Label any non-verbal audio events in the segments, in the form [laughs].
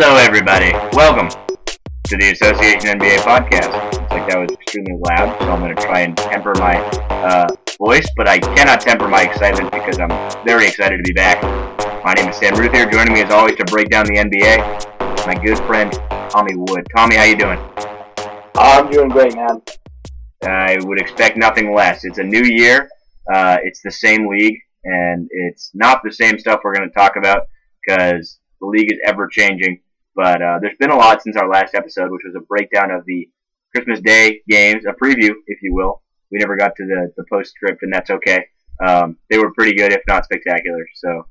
Hello, everybody. Welcome to the Association NBA podcast. Looks like that was extremely loud, so I'm going to try and temper my uh, voice, but I cannot temper my excitement because I'm very excited to be back. My name is Sam Routhier. Joining me as always to break down the NBA, my good friend Tommy Wood. Tommy, how you doing? I'm doing great, man. I would expect nothing less. It's a new year. Uh, it's the same league, and it's not the same stuff we're going to talk about because the league is ever changing. But uh, there's been a lot since our last episode, which was a breakdown of the Christmas Day games, a preview, if you will. We never got to the, the postscript, and that's okay. Um, they were pretty good, if not spectacular. So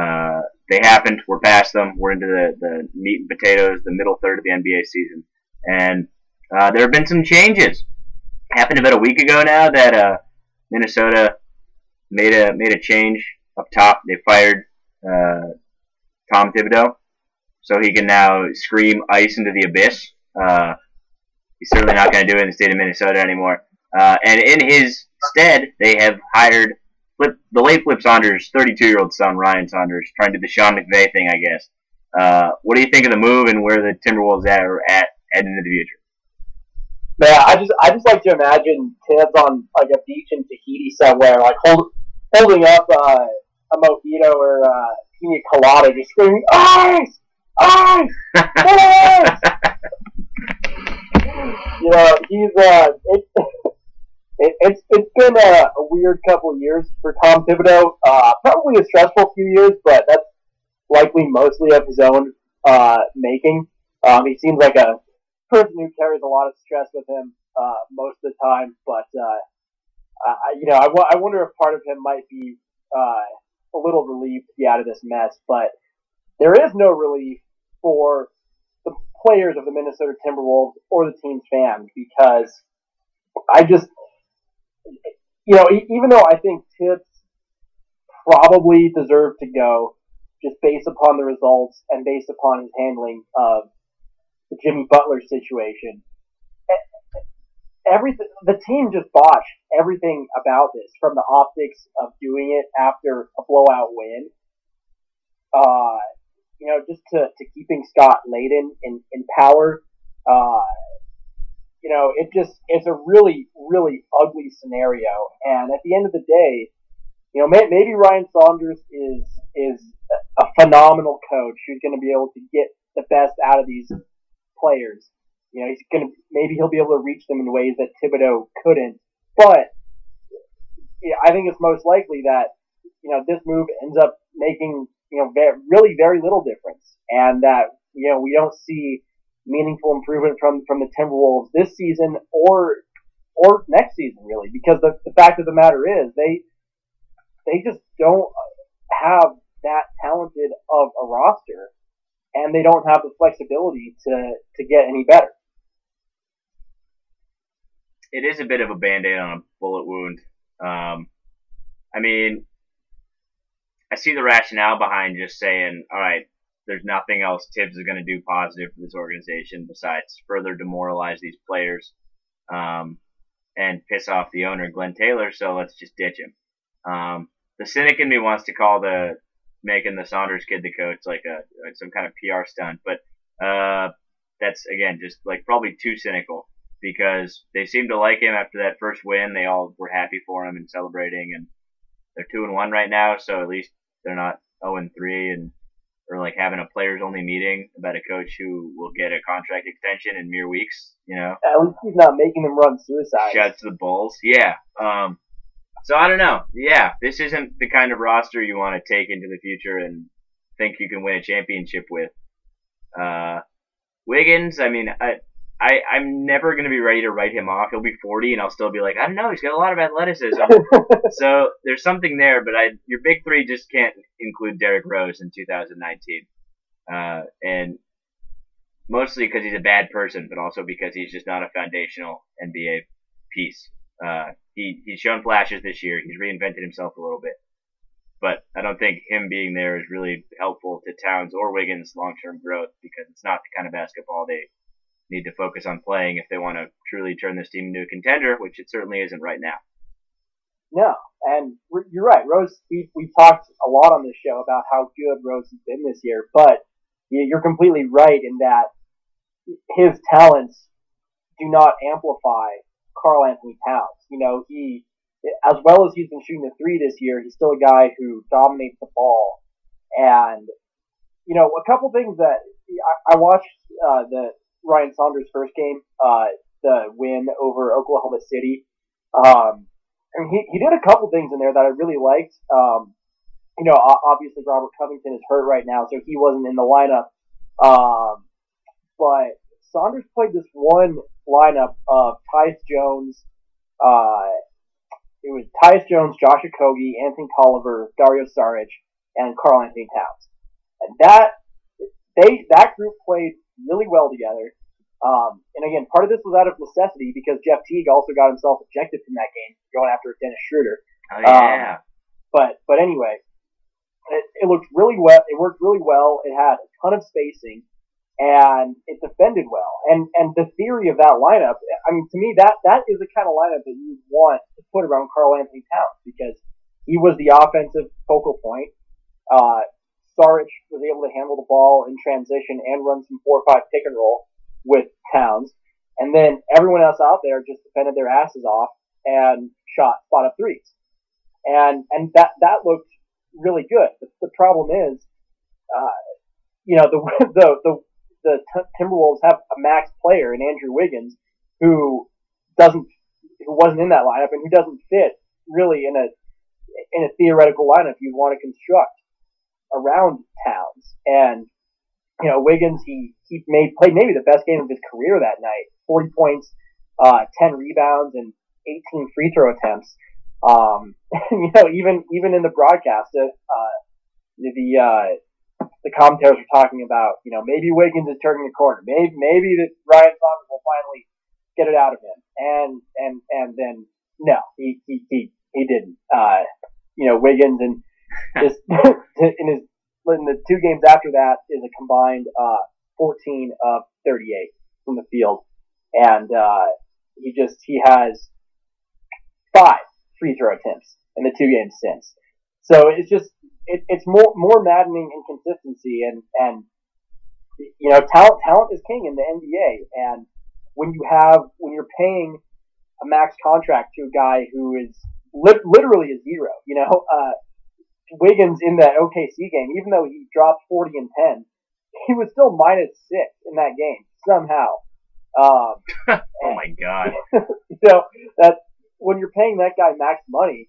uh, they happened. We're past them. We're into the, the meat and potatoes, the middle third of the NBA season. And uh, there have been some changes. Happened about a week ago now that uh, Minnesota made a made a change up top. They fired uh, Tom Thibodeau, so he can now scream ice into the abyss. Uh, he's certainly not going to do it in the state of Minnesota anymore. Uh, and in his stead, they have hired Flip, the late Flip Saunders' 32-year-old son, Ryan Saunders, trying to do the Sean McVay thing, I guess. Uh, what do you think of the move and where the Timberwolves are at heading into the future? Yeah, I just I just like to imagine Thibs on like a beach in Tahiti somewhere, like hold, holding up uh, a mojito or uh, pina colada, just screaming ice, ice. you know, he's uh, it, it, it's it's been a, a weird couple years for Tom Thibodeau. Uh, probably a stressful few years, but that's likely mostly of his own uh, making. Um, he seems like a person who carries a lot of stress with him uh, most of the time, but uh, I, you know, I wonder if part of him might be uh, a little relieved to be out of this mess. But there is no relief for the players of the Minnesota Timberwolves or the team's fans because I just, you know, even though I think Thibs probably deserved to go just based upon the results and based upon his handling of the Jimmy Butler situation. Everything, the team just botched everything about this from the optics of doing it after a blowout win. Uh, you know, just to, to keeping Scott Layden in, in power. Uh, you know, it just, it's a really, really ugly scenario. And at the end of the day, you know, may, maybe Ryan Saunders is, is a phenomenal coach who's going to be able to get the best out of these players. You know, he's gonna maybe he'll be able to reach them in ways that Thibodeau couldn't. But yeah, I think it's most likely that you know this move ends up making you know very, really very little difference, and that you know we don't see meaningful improvement from from the Timberwolves this season or or next season really, because the the fact of the matter is they they just don't have that talented of a roster and they don't have the flexibility to to get any better. It is a bit of a band-aid on a bullet wound. Um, I mean, I see the rationale behind just saying, all right, there's nothing else Thibs is going to do positive for this organization besides further demoralize these players um, and piss off the owner, Glenn Taylor, so let's just ditch him. Um, the cynic in me wants to call the making the Saunders kid the coach like a like some kind of PR stunt, but uh, that's again just like probably too cynical because they seem to like him after that first win. They all were happy for him and celebrating, and they're two and one right now, so at least they're not zero and three and or like having a players only meeting about a coach who will get a contract extension in mere weeks. You know, at least he's not making them run suicide. Shout to the Bulls, yeah. Um, so I don't know. Yeah, this isn't the kind of roster you want to take into the future and think you can win a championship with. Uh, Wiggins, I mean, I, I, I'm never going to be ready to write him off. He'll be 40 and I'll still be like, I don't know, he's got a lot of athleticism. [laughs] so there's something there, but I, your big three just can't include Derrick Rose in 2019. Uh, and mostly because he's a bad person, but also because he's just not a foundational NBA piece. Uh, he he's shown flashes this year. He's reinvented himself a little bit, but I don't think him being there is really helpful to Towns or Wiggins' long-term growth because it's not the kind of basketball they need to focus on playing if they want to truly turn this team into a contender, which it certainly isn't right now. No, and you're right, Rose. We we talked a lot on this show about how good Rose has been this year, but you're completely right in that his talents do not amplify Karl Anthony Towns. You know, he, as well as he's been shooting the three this year, he's still a guy who dominates the ball. And, you know, a couple things that I, I watched uh, the Ryan Saunders first game, uh, the win over Oklahoma City. Um, and he, he did a couple things in there that I really liked. Um, you know, obviously Robert Covington is hurt right now, so he wasn't in the lineup. Um, but Saunders played this one lineup of Tyus Jones, uh, it was Tyus Jones, Josh Okogie, Anthony Tolliver, Dario Saric, and Karl Anthony Towns. And that they that group played really well together. Um, and again, part of this was out of necessity because Jeff Teague also got himself ejected from that game, going after Dennis Schroeder. Oh yeah. Um, but but anyway, it, it looked really well. It worked really well. It had a ton of spacing, and it defended well. And and the theory of that lineup, I mean, to me, that that is the kind of lineup that you want to put around Karl Anthony Towns because he was the offensive focal point. Uh, Saric was able to handle the ball in transition and run some four or five pick and roll with Towns. And then everyone else out there just defended their asses off and shot spot up threes. And, and that, that looked really good. The, the problem is, uh, you know, the, [laughs] the, the, the Timberwolves have a max player in Andrew Wiggins who doesn't, who wasn't in that lineup and who doesn't fit really in a, in a theoretical lineup you want to construct around Towns. And you know, Wiggins, he, he made, played maybe the best game of his career that night. 40 points, uh, 10 rebounds, and 18 free throw attempts. Um, [laughs] you know, even, even in the broadcast, uh, the, uh, the commentators were talking about, you know, maybe Wiggins is turning the corner. Maybe, maybe that Ryan Saunders will finally get it out of him. And, and, and then, no, he, he, he, he didn't. Uh, you know, Wiggins and just [laughs] in his in the two games after that is a combined uh, 14 of 38 from the field, and uh, he just he has five free throw attempts in the two games since. So it's just it, it's more more maddening inconsistency and and you know talent talent is king in the NBA and when you have when you're paying a max contract to a guy who is li- literally a zero, you know, [laughs] uh, Wiggins in that OKC game, even though he dropped 40 and 10, he was still minus six in that game somehow. Um, [laughs] oh my god! [laughs] so that when you're paying that guy max money,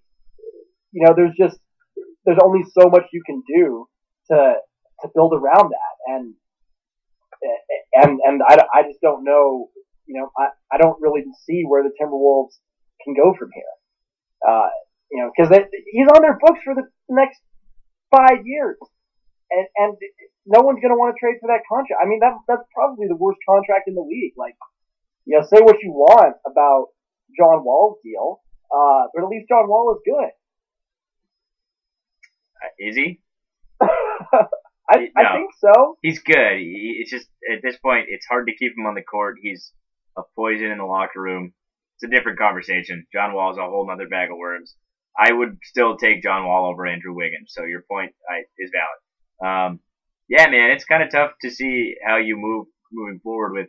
you know there's just there's only so much you can do to to build around that, and and and I, I just don't know. You know, I, I don't really see where the Timberwolves can go from here. Uh, you know, because he's on their books for the next five years, and and no one's going to want to trade for that contract. I mean, that that's probably the worst contract in the league. Like, you know, say what you want about John Wall's deal, uh, but at least John Wall is good. Uh, is he? [laughs] I, no, I think so. He's good. He, it's just at this point, it's hard to keep him on the court. He's a poison in the locker room. It's a different conversation. John Wall's a whole other bag of worms. I would still take John Wall over Andrew Wiggins. So your point I, is valid. Um, yeah, man, it's kind of tough to see how you move moving forward with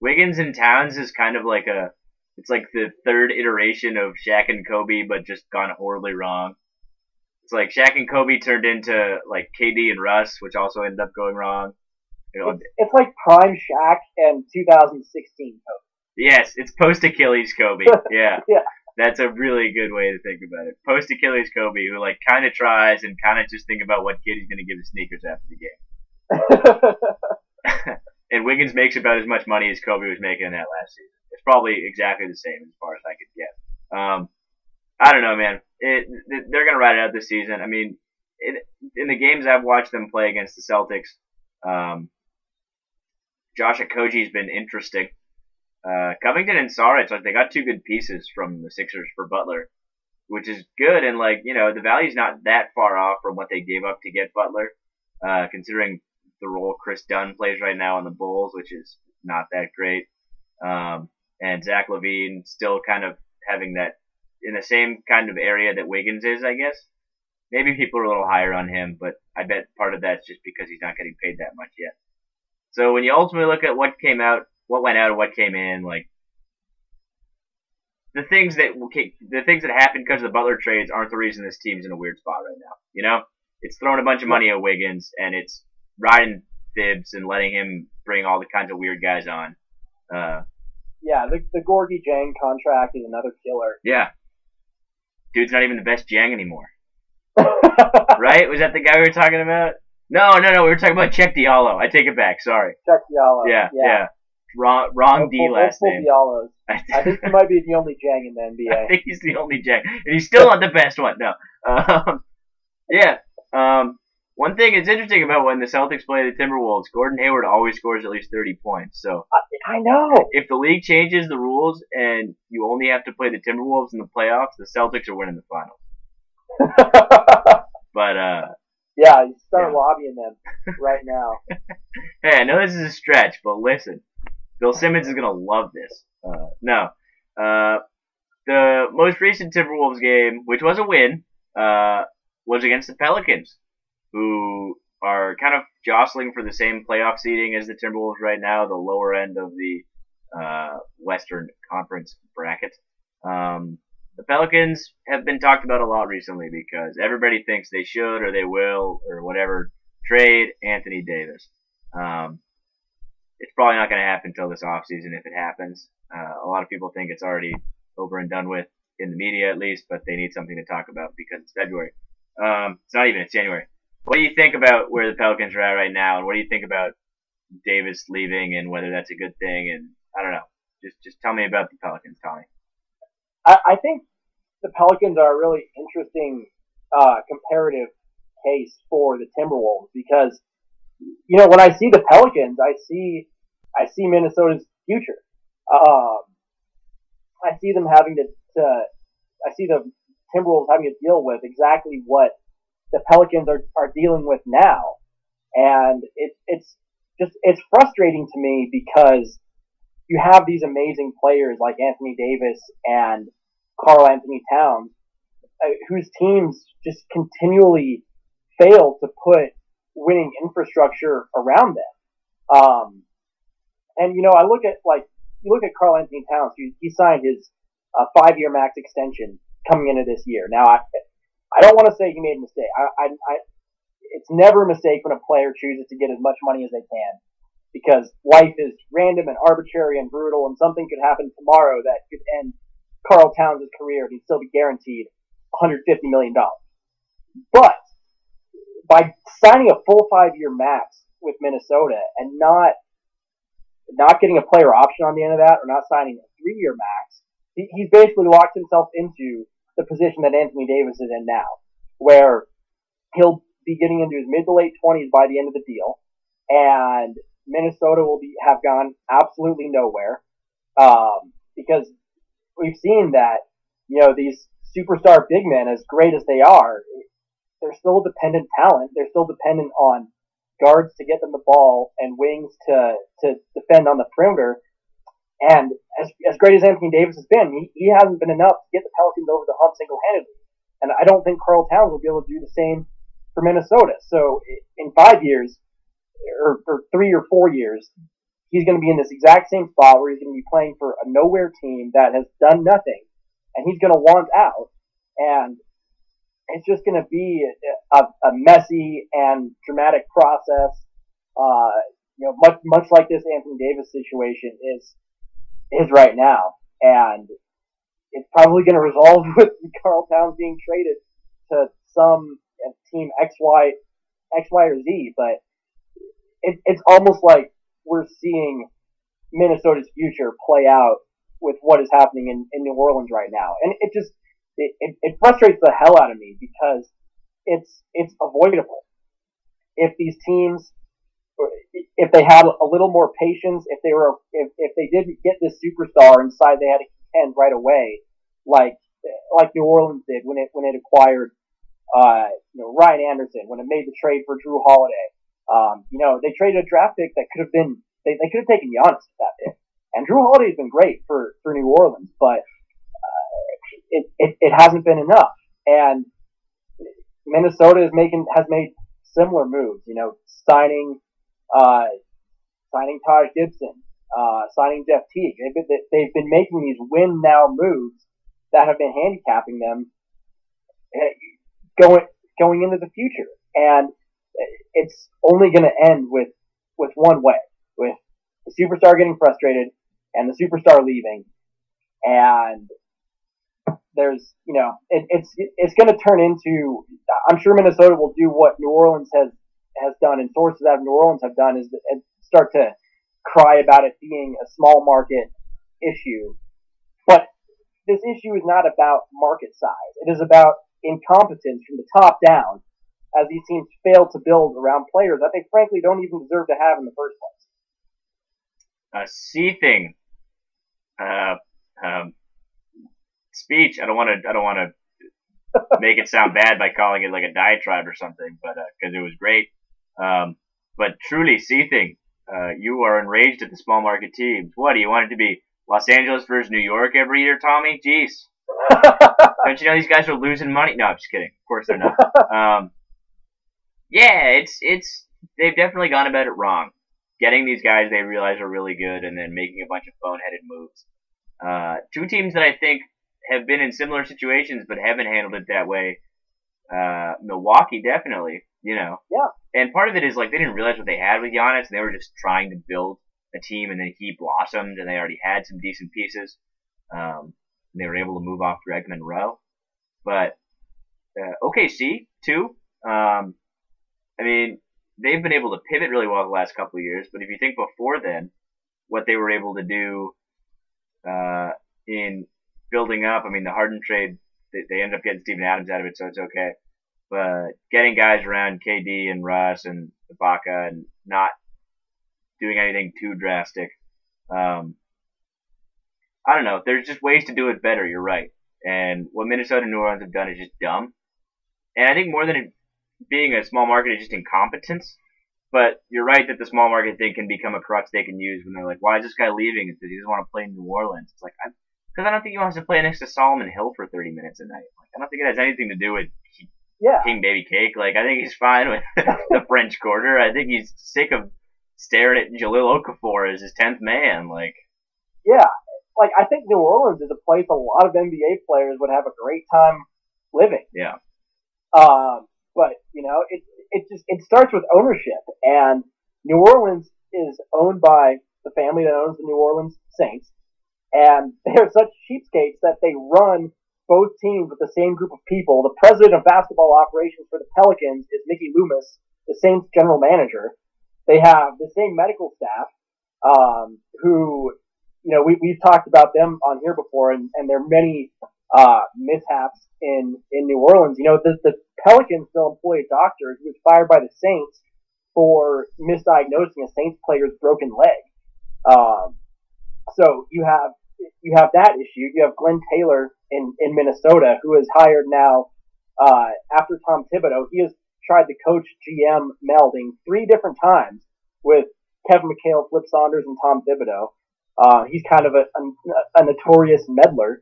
Wiggins and Towns is kind of like a it's like the third iteration of Shaq and Kobe, but just gone horribly wrong. It's like Shaq and Kobe turned into like KD and Russ, which also ended up going wrong. You know, it's, it's like prime Shaq and 2016 Kobe. Yes, it's post Achilles Kobe. [laughs] Yeah. yeah. That's a really good way to think about it. Post Achilles Kobe, who like kind of tries and kind of just think about what kid he's going to give his sneakers after the game. [laughs] and Wiggins makes about as much money as Kobe was making in that last season. It's probably exactly the same as far as I could get. Um, I don't know, man. It, they're going to ride it out this season. I mean, it, in the games I've watched them play against the Celtics, um, Josh Okogie's been interesting. Uh, Covington and Saric, like they got two good pieces from the Sixers for Butler, which is good. And like you know, the value's not that far off from what they gave up to get Butler, uh, considering the role Kris Dunn plays right now on the Bulls, which is not that great. Um, and Zach LaVine still kind of having that in the same kind of area that Wiggins is, I guess. maybe people are a little higher on him, but I bet part of that's just because he's not getting paid that much yet. So when you ultimately look at what came out, what went out, and what came in, like the things that the things that happened because of the Butler trades aren't the reason this team's in a weird spot right now. You know, it's throwing a bunch of money at Wiggins and it's riding Thibs and letting him bring all the kinds of weird guys on. Uh, yeah, the the Gorgui Dieng contract is another killer. Yeah, dude's not even the best Dieng anymore. [laughs] right? Was that the guy we were talking about? No, no, no. We were talking about Cheick Diallo. I take it back. Sorry. Cheick Diallo. Yeah, yeah. yeah. Wrong, wrong D last name. Diallos. [laughs] I think he might be the only Dieng in the NBA. I think he's the only Dieng, and he's still not the best one. No. Um, yeah. Um, one thing that's interesting about when the Celtics play the Timberwolves, Gordon Hayward always scores at least 30 points. So I, I know. If the league changes the rules and you only have to play the Timberwolves in the playoffs, the Celtics are winning the finals. [laughs] but uh yeah, you start yeah. lobbying them right now. [laughs] hey, I know this is a stretch, but listen, Bill Simmons is gonna love this. Uh, no, uh, the most recent Timberwolves game, which was a win, uh, was against the Pelicans, who are kind of jostling for the same playoff seeding as the Timberwolves right now, the lower end of the uh, Western Conference bracket. Um, the Pelicans have been talked about a lot recently because everybody thinks they should or they will or whatever trade Anthony Davis. Um, it's probably not going to happen until this offseason if it happens. Uh, a lot of people think it's already over and done with in the media at least, but they need something to talk about because it's February. Um, it's not even, it's January. What do you think about where the Pelicans are at right now, and what do you think about Davis leaving and whether that's a good thing? And I don't know. Just just tell me about the Pelicans, Tommy. I, I think the Pelicans are a really interesting uh, comparative case for the Timberwolves because you know when I see the Pelicans, I see I see Minnesota's future. Um, I see them having to, to I see the Timberwolves having to deal with exactly what the Pelicans are, are dealing with now, and it's it's just it's frustrating to me because you have these amazing players like Anthony Davis and Karl-Anthony Towns, uh, whose teams just continually fail to put winning infrastructure around them. Um, and you know, I look at like you look at Karl Anthony Towns. He, he signed his uh, five-year max extension coming into this year. Now, I I don't want to say he made a mistake. I, I, I it's never a mistake when a player chooses to get as much money as they can because life is random and arbitrary and brutal, and something could happen tomorrow that could end Karl Towns' career, he'd still be guaranteed $150 million. But by signing a full five year max with Minnesota and not not getting a player option on the end of that or not signing a three year max, he, he's basically locked himself into the position that Anthony Davis is in now, where he'll be getting into his mid to late twenties by the end of the deal, and Minnesota will be have gone absolutely nowhere um, because we've seen that, you know, these superstar big men, as great as they are, they're still dependent talent. They're still dependent on guards to get them the ball and wings to, to defend on the perimeter. And as, as great as Anthony Davis has been, he, he hasn't been enough to get the Pelicans over the hump single handedly. And I don't think Karl Towns will be able to do the same for Minnesota. So in five years, or, or three or four years, he's going to be in this exact same spot where he's going to be playing for a nowhere team that has done nothing, and he's going to want out, and it's just going to be a, a, messy and dramatic process. Uh, you know, much much like this Anthony Davis situation is is right now, and it's probably going to resolve [laughs] with Karl Towns being traded to some team X Y X Y or Z, but it, it's almost like we're seeing Minnesota's future play out with what is happening in, in New Orleans right now. And it just, it, it, frustrates the hell out of me because it's, it's avoidable. If these teams, if they had a little more patience, if they were, if, if they didn't get this superstar inside, they had to contend right away, like, like New Orleans did when it, when it acquired, uh, you know, Ryan Anderson, when it made the trade for Jrue Holiday, um, you know, they traded a draft pick that could have been, they, they could have taken Giannis with that pick. And Jrue Holiday's been great for, for New Orleans, but, it, it, it hasn't been enough. And Minnesota is making has made similar moves. You know, signing uh, signing Taj Gibson, uh, signing Jeff Teague. They've been, they've been making these win now moves that have been handicapping them eh, going going into the future, and it's only going to end with with one way, with the superstar getting frustrated and the superstar leaving, and there's you know it, it's it's going to turn into I'm sure Minnesota will do what New Orleans has has done and sources out of New Orleans have done is start to cry about it being a small market issue, but this issue is not about market size. It is about incompetence from the top down as these teams fail to build around players that they frankly don't even deserve to have in the first place. A C thing. Uh, um, speech. I don't want to. I don't want to make it sound bad by calling it like a diatribe or something, but because uh, it was great. Um, but truly, C thing. Uh, you are enraged at the small market teams. What do you want it to be? Los Angeles versus New York every year, Tommy? Jeez. [laughs] Don't you know these guys are losing money? No, I'm just kidding. Of course they're not. Um, yeah, it's it's they've definitely gone about it wrong. Getting these guys they realize are really good, and then making a bunch of boneheaded moves. Uh, two teams that I think have been in similar situations but haven't handled it that way. Uh, Milwaukee definitely, you know. Yeah. And part of it is like they didn't realize what they had with Giannis, and they were just trying to build a team, and then he blossomed, and they already had some decent pieces. Um, they were able to move off Greg Monroe, but uh, OKC too. Um, I mean, they've been able to pivot really well the last couple of years. But if you think before then, what they were able to do uh, in building up, I mean, the Harden trade, they, they ended up getting Steven Adams out of it, so it's okay. But getting guys around KD and Russ and Ibaka and not doing anything too drastic. Um, I don't know. There's just ways to do it better. You're right. And what Minnesota and New Orleans have done is just dumb. And I think more than being a small market is just incompetence. But you're right that the small market thing can become a crutch they can use when they're like, why is this guy leaving? It's because he doesn't want to play in New Orleans. It's like, because I, don't think he wants to play next to Solomon Hill for 30 minutes a night. Like, I don't think it has anything to do with yeah. King Baby Cake. Like, I think he's fine with [laughs] the French Quarter. I think he's sick of staring at Jahlil Okafor as his 10th man. Like, yeah. Like, I think New Orleans is a place a lot of NBA players would have a great time living. Yeah. Um, but you know, it it just it starts with ownership, and New Orleans is owned by the family that owns the New Orleans Saints, and [laughs] they're such cheapskates that they run both teams with the same group of people. The president of basketball operations for the Pelicans is Mickey Loomis, the Saints general manager. They have the same medical staff, um, who, you know, we, we've talked about them on here before, and, and there are many uh, mishaps in in New Orleans. You know, the, the Pelicans still employ a doctor who was fired by the Saints for misdiagnosing a Saints player's broken leg. Um, so you have you have that issue. You have Glenn Taylor in in Minnesota who is hired now uh, after Tom Thibodeau. He has tried to coach GM melding three different times with Kevin McHale, Flip Saunders, and Tom Thibodeau. Uh, he's kind of a, a, a notorious meddler.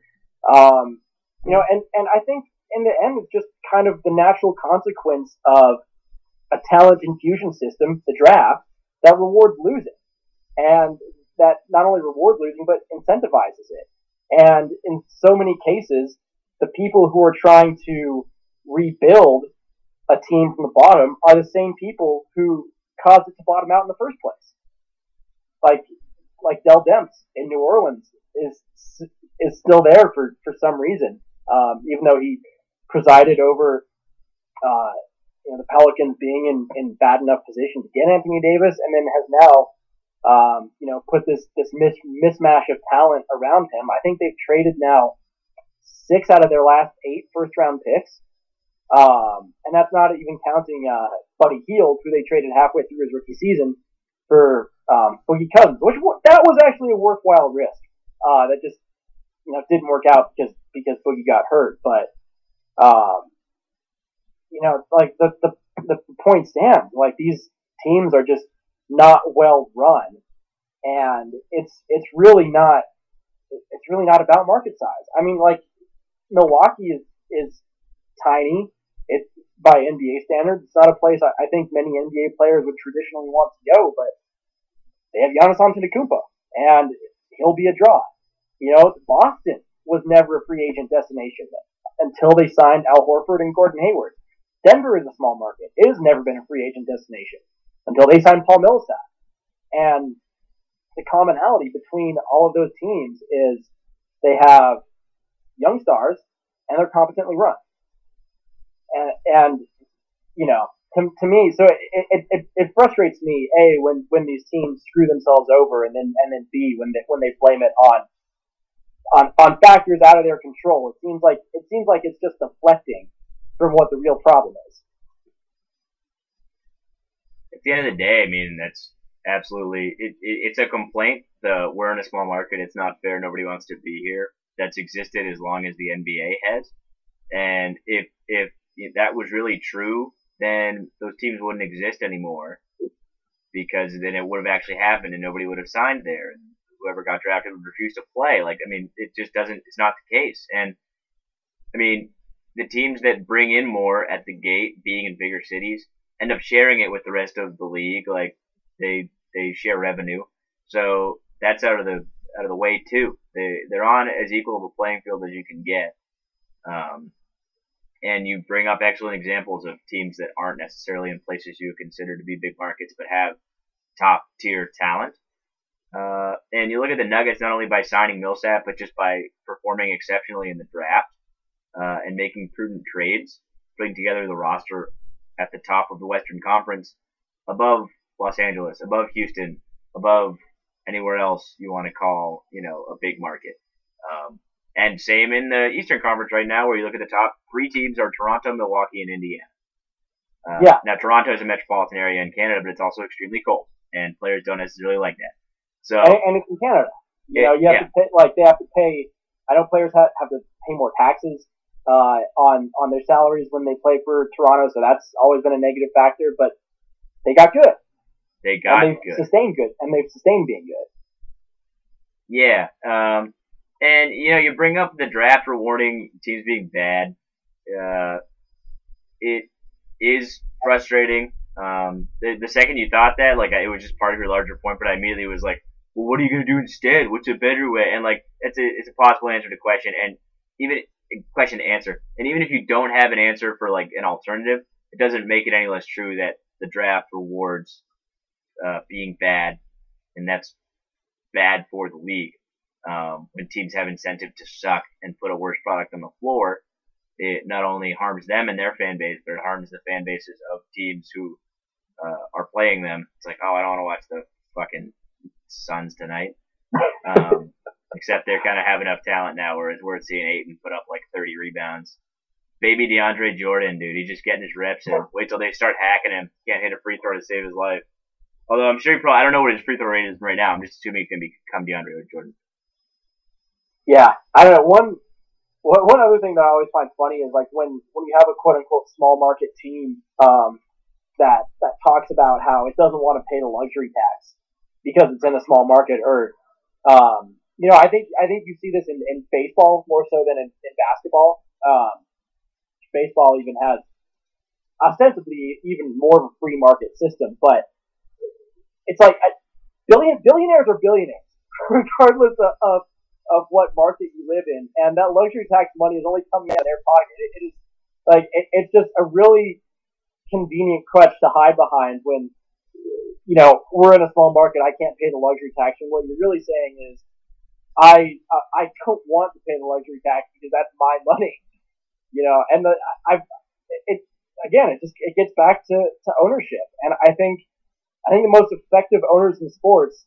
Um, you know, and, and I think in the end, it's just kind of the natural consequence of a talent infusion system, the draft, that rewards losing. And that not only rewards losing, but incentivizes it. And in so many cases, the people who are trying to rebuild a team from the bottom are the same people who caused it to bottom out in the first place. Like, like Dell Demps in New Orleans is is still there for, for some reason. Um, even though he presided over uh, you know, the Pelicans being in, in bad enough position to get Anthony Davis, and then has now um, you know put this this mis- mismatch of talent around him. I think they've traded now six out of their last eight first round picks, um, and that's not even counting uh, Buddy Hield, who they traded halfway through his rookie season for um, Boogie Cousins, which that was actually a worthwhile risk. Uh, that just you know didn't work out because because Boogie got hurt, but um, you know, like the, the the point stands. Like these teams are just not well run, and it's it's really not it's really not about market size. I mean, like Milwaukee is is tiny. It's by NBA standards. It's not a place I, I think many NBA players would traditionally want to go, but they have Giannis Antetokounmpo, and he'll be a draw. You know, Boston was never a free agent destination until they signed Al Horford and Gordon Hayward. Denver is a small market. It has never been a free agent destination until they signed Paul Millsap. And the commonality between all of those teams is they have young stars and they're competently run. And, and you know, to, to me, so it, it, it, it frustrates me, A, when, when these teams screw themselves over and then, and then B, when they, when they blame it on, on, on factors out of their control. It seems like, it seems like it's just deflecting from what the real problem is. The end of the day, I mean, that's absolutely, it, it, it's a complaint. The, we're in a small market. It's not fair. Nobody wants to be here. That's existed as long as the NBA has. And if, if, if that was really true, then those teams wouldn't exist anymore because then it would have actually happened and nobody would have signed there. And whoever got drafted would refuse to play. Like, I mean, it just doesn't, it's not the case. And I mean, the teams that bring in more at the gate, being in bigger cities, end up sharing it with the rest of the league. Like, they, they share revenue. So that's out of the, out of the way too. They, they're on as equal of a playing field as you can get. Um, and you bring up excellent examples of teams that aren't necessarily in places you consider to be big markets, but have top tier talent. Uh, and you look at the Nuggets not only by signing Millsap, but just by performing exceptionally in the draft uh, and making prudent trades, putting together the roster at the top of the Western Conference, above Los Angeles, above Houston, above anywhere else you want to call, you know, a big market. Um, and same in the Eastern Conference right now, where you look at the top three teams are Toronto, Milwaukee, and Indiana. Uh, yeah. Now Toronto is a metropolitan area in Canada, but it's also extremely cold, and players don't necessarily like that. So and, and it's in Canada. You know, you have yeah. to pay like they have to pay. I know players have, have to pay more taxes uh, on on their salaries when they play for Toronto, so that's always been a negative factor. But they got good. they got and they've good. sustained good, and they've sustained being good. Yeah. Um, and you know, you bring up the draft rewarding teams being bad. Uh, it is frustrating. Um, the, the second you thought that, like, it was just part of your larger point, but I immediately was like, well, what are you gonna do instead? What's a better way? And like, it's a it's a possible answer to question, and even question to answer. And even if you don't have an answer for like an alternative, it doesn't make it any less true that the draft rewards uh, being bad, and that's bad for the league. Um, when teams have incentive to suck and put a worse product on the floor, it not only harms them and their fan base, but it harms the fan bases of teams who uh, are playing them. It's like, oh, I don't want to watch the fucking Suns tonight. Um, except they're kind of have enough talent now, whereas we're seeing Ayton put up like 30 rebounds. Baby DeAndre Jordan, dude, he's just getting his reps and Wait till they start hacking him. Can't hit a free throw to save his life. Although I'm sure he probably, I don't know what his free throw rate is right now. I'm just assuming he can become DeAndre Jordan. Yeah, I don't know. One one one other thing that I always find funny is like when when you have a quote unquote small market team um, that that talks about how it doesn't want to pay the luxury tax because it's in a small market, or um, you know, I think I think you see this in, in baseball more so than in, in basketball. Um, baseball even has ostensibly even more of a free market system, but it's like billion billionaires are billionaires [laughs] regardless of, of of what market you live in, and that luxury tax money is only coming out of their pocket. It, it is like it, it's just a really convenient crutch to hide behind when you know we're in a small market. I can't pay the luxury tax, and what you're really saying is, I uh, I don't want to pay the luxury tax because that's my money, you know. And the I've it again, it just it gets back to to ownership, and I think I think the most effective owners in sports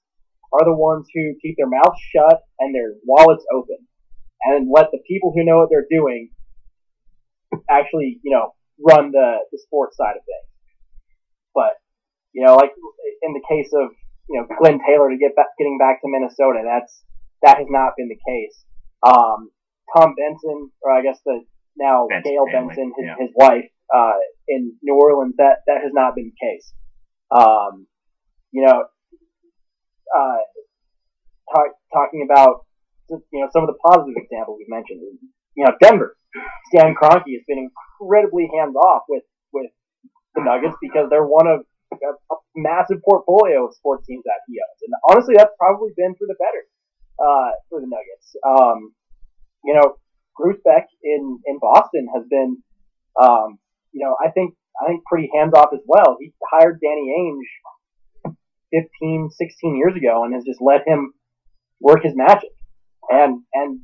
are the ones who keep their mouths shut and their wallets open and let the people who know what they're doing actually, you know, run the, the sports side of things. But, you know, like in the case of, you know, Glenn Taylor to get back, getting back to Minnesota, that's, that has not been the case. Um, Tom Benson, or I guess the now Benson Gayle family, Benson, his, yeah. his wife, uh, in New Orleans, that, that has not been the case. Um, you know, uh, talk, talking about you know some of the positive examples we've mentioned. You know, Denver, Stan Kroenke has been incredibly hands off with with the Nuggets because they're one of a, a massive portfolio of sports teams that he owns, and honestly, that's probably been for the better uh, for the Nuggets. Um, you know, Grousbeck in in Boston has been, um, you know, I think I think pretty hands off as well. He hired Danny Ainge 15, 16 years ago, and has just let him work his magic. And and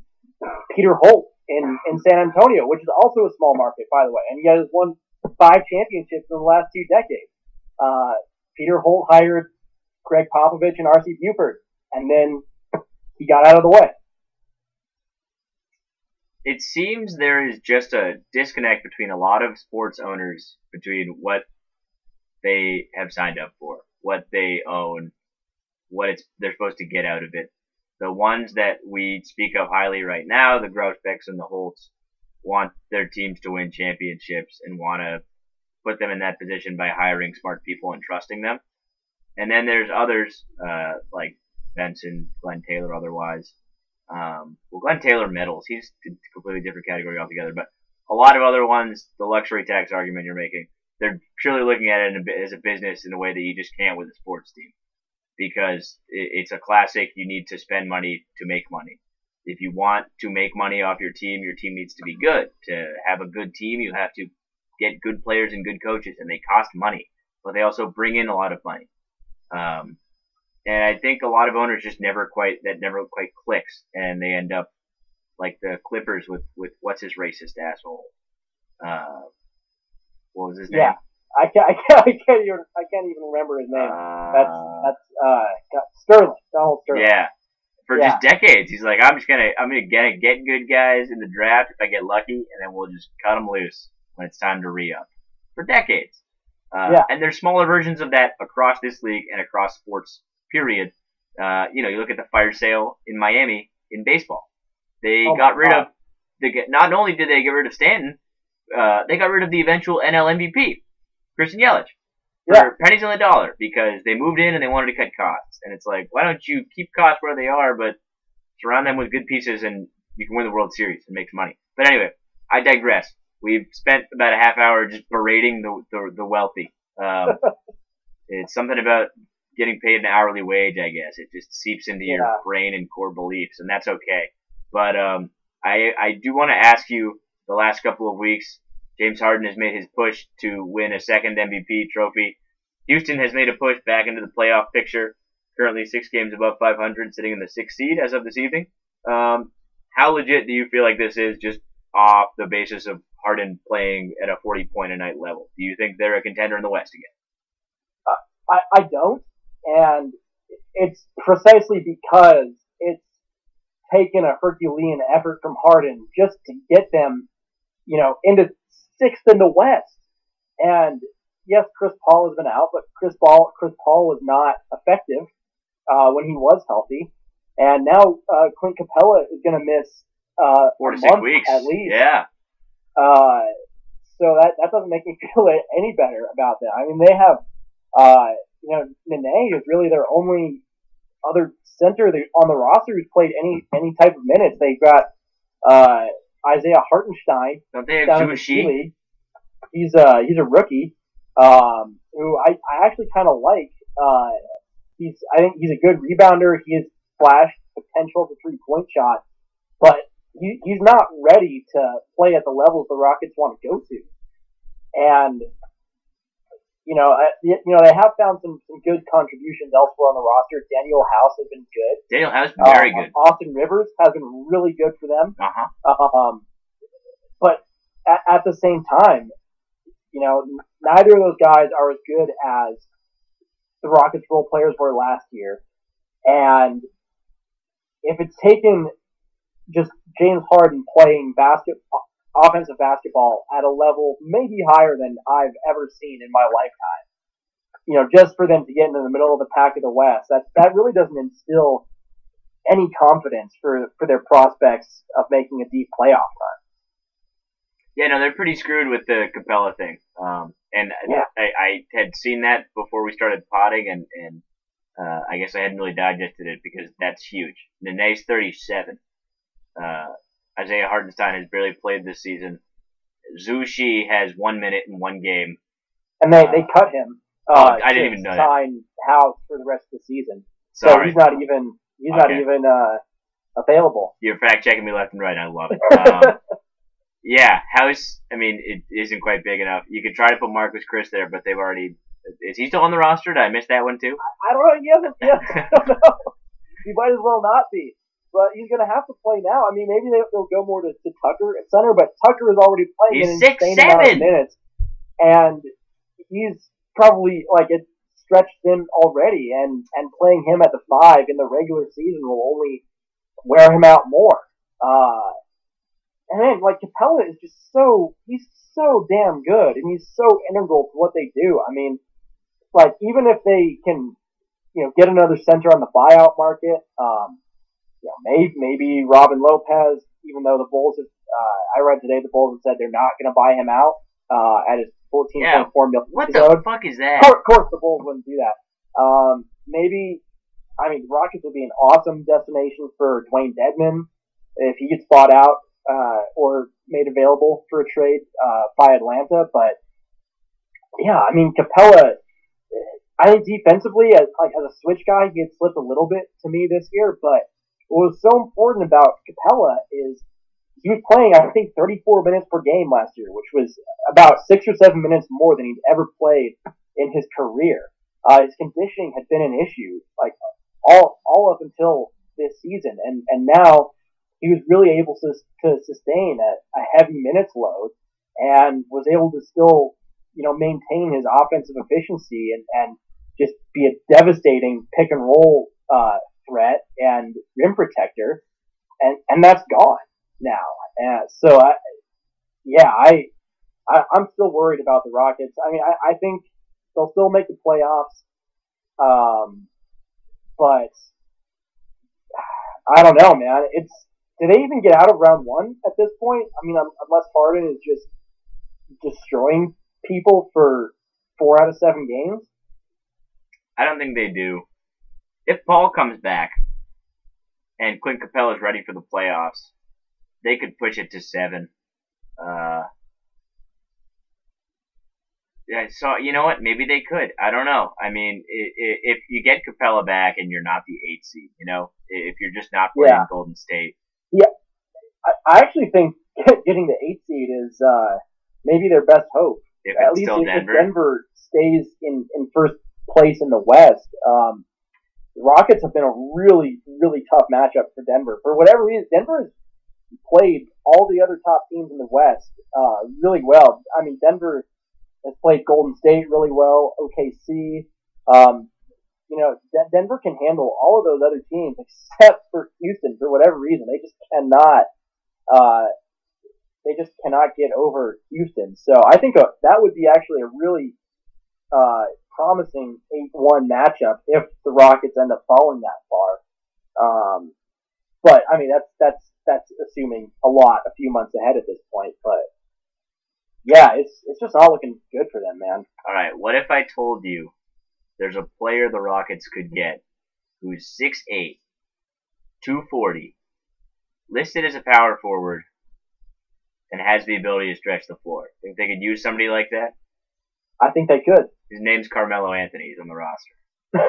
Peter Holt in in San Antonio, which is also a small market, by the way, and he has won five championships in the last two decades. Uh, Peter Holt hired Gregg Popovich and R.C. Buford, and then he got out of the way. It seems there is just a disconnect between a lot of sports owners between what they have signed up for, what they own, what it's they're supposed to get out of it. The ones that we speak of highly right now, the Grousbecks and the Holts, want their teams to win championships and want to put them in that position by hiring smart people and trusting them. And then there's others, uh, like Benson, Glenn Taylor, otherwise. Um, well, Glenn Taylor meddles. He's a completely different category altogether. But a lot of other ones, the luxury tax argument you're making, they're purely looking at it as a business in a way that you just can't with a sports team. Because it's a classic, you need to spend money to make money. If you want to make money off your team, your team needs to be good. To have a good team, you have to get good players and good coaches, and they cost money, but they also bring in a lot of money. Um, and I think a lot of owners just never quite that never quite clicks, and they end up like the Clippers with with what's his racist asshole. Uh, what was his name? Yeah, I can't, I can't, [laughs] I can't even, I can't even remember his name. Uh, that's that's uh Sterling, Donald Sterling. Yeah, for Yeah. just decades, he's like, I'm just gonna, I'm gonna get get good guys in the draft if I get lucky, and then we'll just cut them loose when it's time to re up. For decades. Uh, Yeah. And there's smaller versions of that across this league and across sports. Period. Uh, you know, you look at the fire sale in Miami in baseball. They Oh got rid God. of. They get, not only did they get rid of Stanton, uh, they got rid of the eventual NL MVP, Christian Yelich for Yeah. pennies on the dollar because they moved in and they wanted to cut costs. And it's like, why don't you keep costs where they are, but surround them with good pieces and you can win the World Series and make money. But anyway, I digress. We've spent about a half hour just berating the the, the wealthy. Um, [laughs] it's something about getting paid an hourly wage, I guess. It just seeps into your brain and core beliefs, and that's okay. But um, I I do want to ask you the last couple of weeks. James Harden has made his push to win a second MVP trophy. Houston has made a push back into the playoff picture. Currently six games above 500, sitting in the sixth seed as of this evening. Um, how legit do you feel like this is just off the basis of Harden playing at a 40 point a night level? Do you think they're a contender in the West again? I, I don't, and it's precisely because it's taken a Herculean effort from Harden just to get them, you know, into sixth in the West. And yes, Chris Paul has been out, but Chris Paul, Chris Paul was not effective uh, when he was healthy, and now uh, Clint Capela is going to miss uh, Four to six weeks. at least. Yeah. Uh, so that that doesn't make me [laughs] feel any better about them. I mean, they have, uh, you know, Nene is really their only other center that- on the roster who's played any any type of minutes. They've got uh, Isaiah Hartenstein Don't they have down in the Jewish He's uh he's a rookie, um, who I, I actually kind of like. Uh, he's I think he's a good rebounder. He has flash potential for three point shot, but he, he's not ready to play at the levels the Rockets want to go to. And you know, uh, you know they have found some some good contributions elsewhere on the roster. Danuel House has been good. Danuel House very Uh, good. Austin Rivers has been really good for them. Uh huh. Um, but at, at the same time, you know, neither of those guys are as good as the Rockets role players were last year. And if it's taken just James Harden playing basket, offensive basketball at a level maybe higher than I've ever seen in my lifetime, you know, just for them to get into the middle of the pack of the West, that, that really doesn't instill any confidence for, for their prospects of making a deep playoff run. Yeah, no, they're pretty screwed with the Capela thing. Um, and Yeah. I, I had seen that before we started potting, and and uh, I guess I hadn't really digested it because that's huge. Nene's 37. Uh, Isaiah Hartenstein has barely played this season. Zhou Qi has one minute in one game. and they they cut him. oh, Uh, I didn't even know that. sign House for the rest of the season. So he's not even he's not even uh, available. you're fact checking me left and right. I love it. [laughs] Um, yeah, House. I mean, it isn't quite big enough. You could try to put Marquese Chriss there, but they've already. Is he still on the roster? Did I miss that one too? I don't know. He hasn't. Yeah, [laughs] I don't know. He might as well not be. But he's going to have to play now. I mean, maybe they, they'll go more to, to Tucker at center, but Tucker is already playing He's an six, insane amount of minutes, and he's probably like it's stretched thin already. And and playing him at the five in the regular season will only wear him out more. Uh, and then like Capela is just so he's so damn good, and he's so integral to what they do. I mean, like even if they can, you know, get another center on the buyout market, um, you know, maybe maybe Robin Lopez, even though the Bulls have, uh, I read today the Bulls have said they're not going to buy him out uh, at his fourteen point four million. What the fuck is that? of course, the Bulls wouldn't do that. Um, maybe, I mean, the Rockets would be an awesome destination for Dewayne Dedmon if he gets bought out uh, or made available for a trade uh, by Atlanta. But yeah, I mean, Capela. I think defensively, as like as a switch guy, he had slipped a little bit to me this year. But what was so important about Capela is he was playing, I think, 34 minutes per game last year, which was about six or seven minutes more than he'd ever played in his career. Uh, his conditioning had been an issue, like all all up until this season, and and now he was really able to to sustain a, a heavy minutes load, and was able to still, you know, maintain his offensive efficiency and and just be a devastating pick and roll uh, threat and rim protector, and and that's gone now. And so I, yeah, I, I I'm still worried about the Rockets. I mean, I, I think they'll still make the playoffs, um, but I don't know, man. It's do they even get out of round one at this point? I mean, unless Harden is just destroying people for four out of seven games. I don't think they do. If Paul comes back and Clint Capela is ready for the playoffs, they could push it to seven. Uh, yeah, so you know what? Maybe they could. I don't know. I mean, if you get Capela back and you're not the eight seed, you know, if you're just not playing Yeah. Golden State, yeah, I actually think [laughs] getting the eight seed is uh, maybe their best hope. if At it's least if Denver, Denver stays in, in first place in the West, um, the Rockets have been a really, really tough matchup for Denver. For whatever reason, Denver has played all the other top teams in the West uh, really well. I mean, Denver has played Golden State really well, OKC. Um, you know, De- Denver can handle all of those other teams [laughs] except for Houston for whatever reason. They just cannot. Uh, they just cannot get over Houston. So I think uh that would be actually a really uh, promising 8-1 matchup if the Rockets end up falling that far. Um, but I mean that's that's that's assuming a lot a few months ahead at this point. But yeah, it's it's just not looking good for them, man. all right. What if I told you there's a player the Rockets could get who's 6'8", 240, listed as a power forward, and has the ability to stretch the floor? Think they could use somebody like that? I think they could. His name's Carmelo Anthony. He's on the roster. [laughs]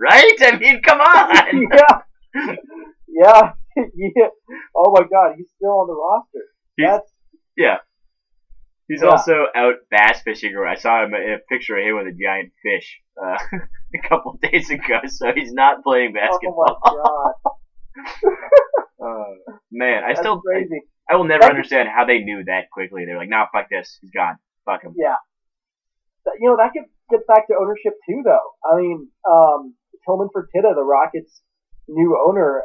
Right? I mean, come on. [laughs] yeah, yeah, [laughs] yeah. Oh my God, he's still on the roster. He's- That's yeah. He's Yeah. also out bass fishing. I saw him a picture of him with a giant fish uh, a couple days ago. So he's not playing basketball. oh my God, Uh, man, I still, crazy. I will never That's- understand how they knew that quickly. They're like, nah, fuck this. He's gone. Fuck him. Yeah. You know, that gets, gets back to ownership too, though. I mean, um, Tillman Fertitta, the Rockets' new owner,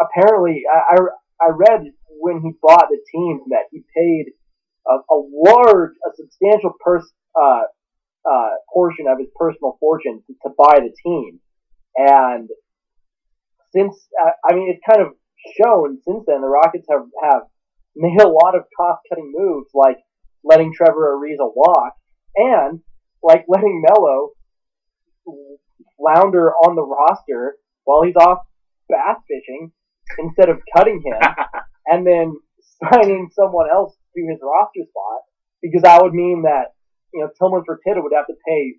apparently, I, I, I read when he bought the team that he paid a, a large, a substantial pers- uh, uh, portion of his personal fortune to, to buy the team. And since, uh, I mean, it's kind of shown since then, the Rockets have, have made a lot of cost cutting moves, like letting Trevor Ariza walk, and like letting Melo flounder on the roster while he's off bass fishing instead of cutting him [laughs] and then signing someone else to his roster spot because that would mean that you know Tillman Fertitta would have to pay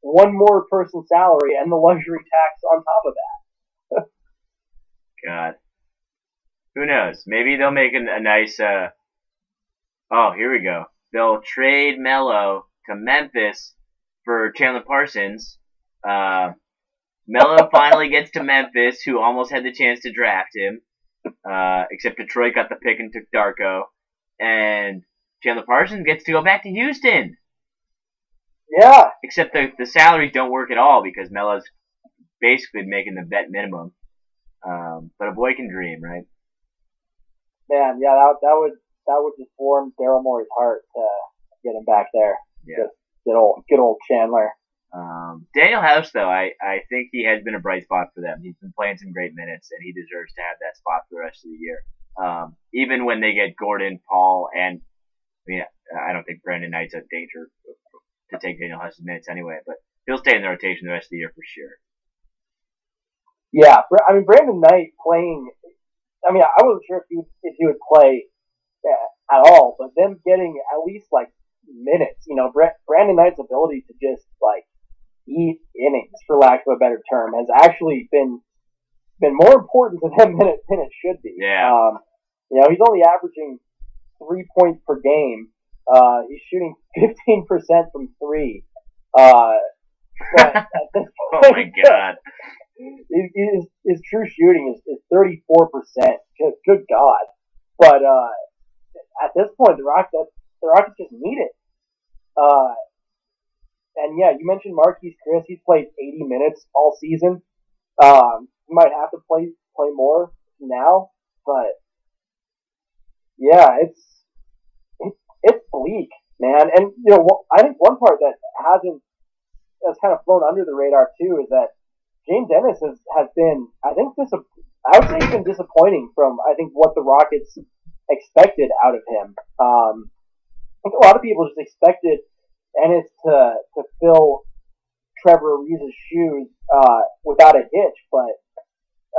one more person's salary and the luxury tax on top of that. [laughs] God. Who knows? Maybe they'll make a, a nice. Uh... Oh, here we go. They'll trade Melo to Memphis for Chandler Parsons. Uh, Melo finally gets to Memphis, who almost had the chance to draft him, uh, except Detroit got the pick and took Darko. And Chandler Parsons gets to go back to Houston. Yeah. Except the the salaries don't work at all because Melo's basically making the vet minimum. Um, but a boy can dream, right? Man, yeah, that that would that would just warm Daryl Morey's heart to get him back there. Yeah. Just good old good old Chandler. Um, Danuel House, though, I, I think he has been a bright spot for them. He's been playing some great minutes, and he deserves to have that spot for the rest of the year. Um, even when they get Gordon, Paul, and I mean, I don't think Brandon Knight's a danger to take Danuel House's minutes anyway, but he'll stay in the rotation the rest of the year for sure. Yeah, I mean Brandon Knight playing. I mean, I wasn't sure if he would, if he would play uh, at all, but them getting at least like minutes. You know, Brandon Knight's ability to just like eat innings, for lack of a better term, has actually been been more important to them [laughs] than it than it should be. Yeah. Um, you know, he's only averaging three points per game. Uh, he's shooting 15% from three. Uh, [laughs] but at this oh my [laughs] god. His, his, true shooting is, is 34%. Good, good God. But, uh, at this point, the Rockets, the Rockets just need it. Uh, and yeah, you mentioned Marquese Chriss. He's played 80 minutes all season. Um, he might have to play play more now, but yeah, it's it, it's bleak, man. And you know, I think one part that hasn't that's kind of flown under the radar too is that James Ennis has has been, I think, dis- I would say he's been disappointing from I think what the Rockets expected out of him. Um, I think a lot of people just expected Ennis to to fill Trevor Ariza's shoes uh, without a hitch, but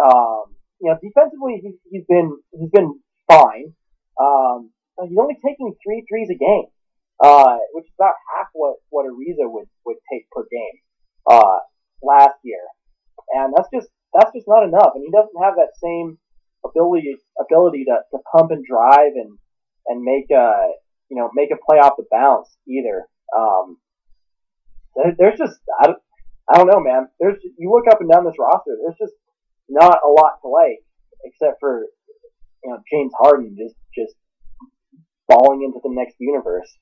um, you know defensively he's, he's been he's been fine. Um, he's only taking three threes a game, uh, which is about half what what Ariza would would take per game uh, last year, and that's just that's just not enough. And he doesn't have that same ability ability to, to pump and drive and and make a you know make a play off the bounce either. Um, there's just I don't, I don't know, man. There's you look up and down this roster. There's just not a lot to like except for you know James Harden just just falling into the next universe.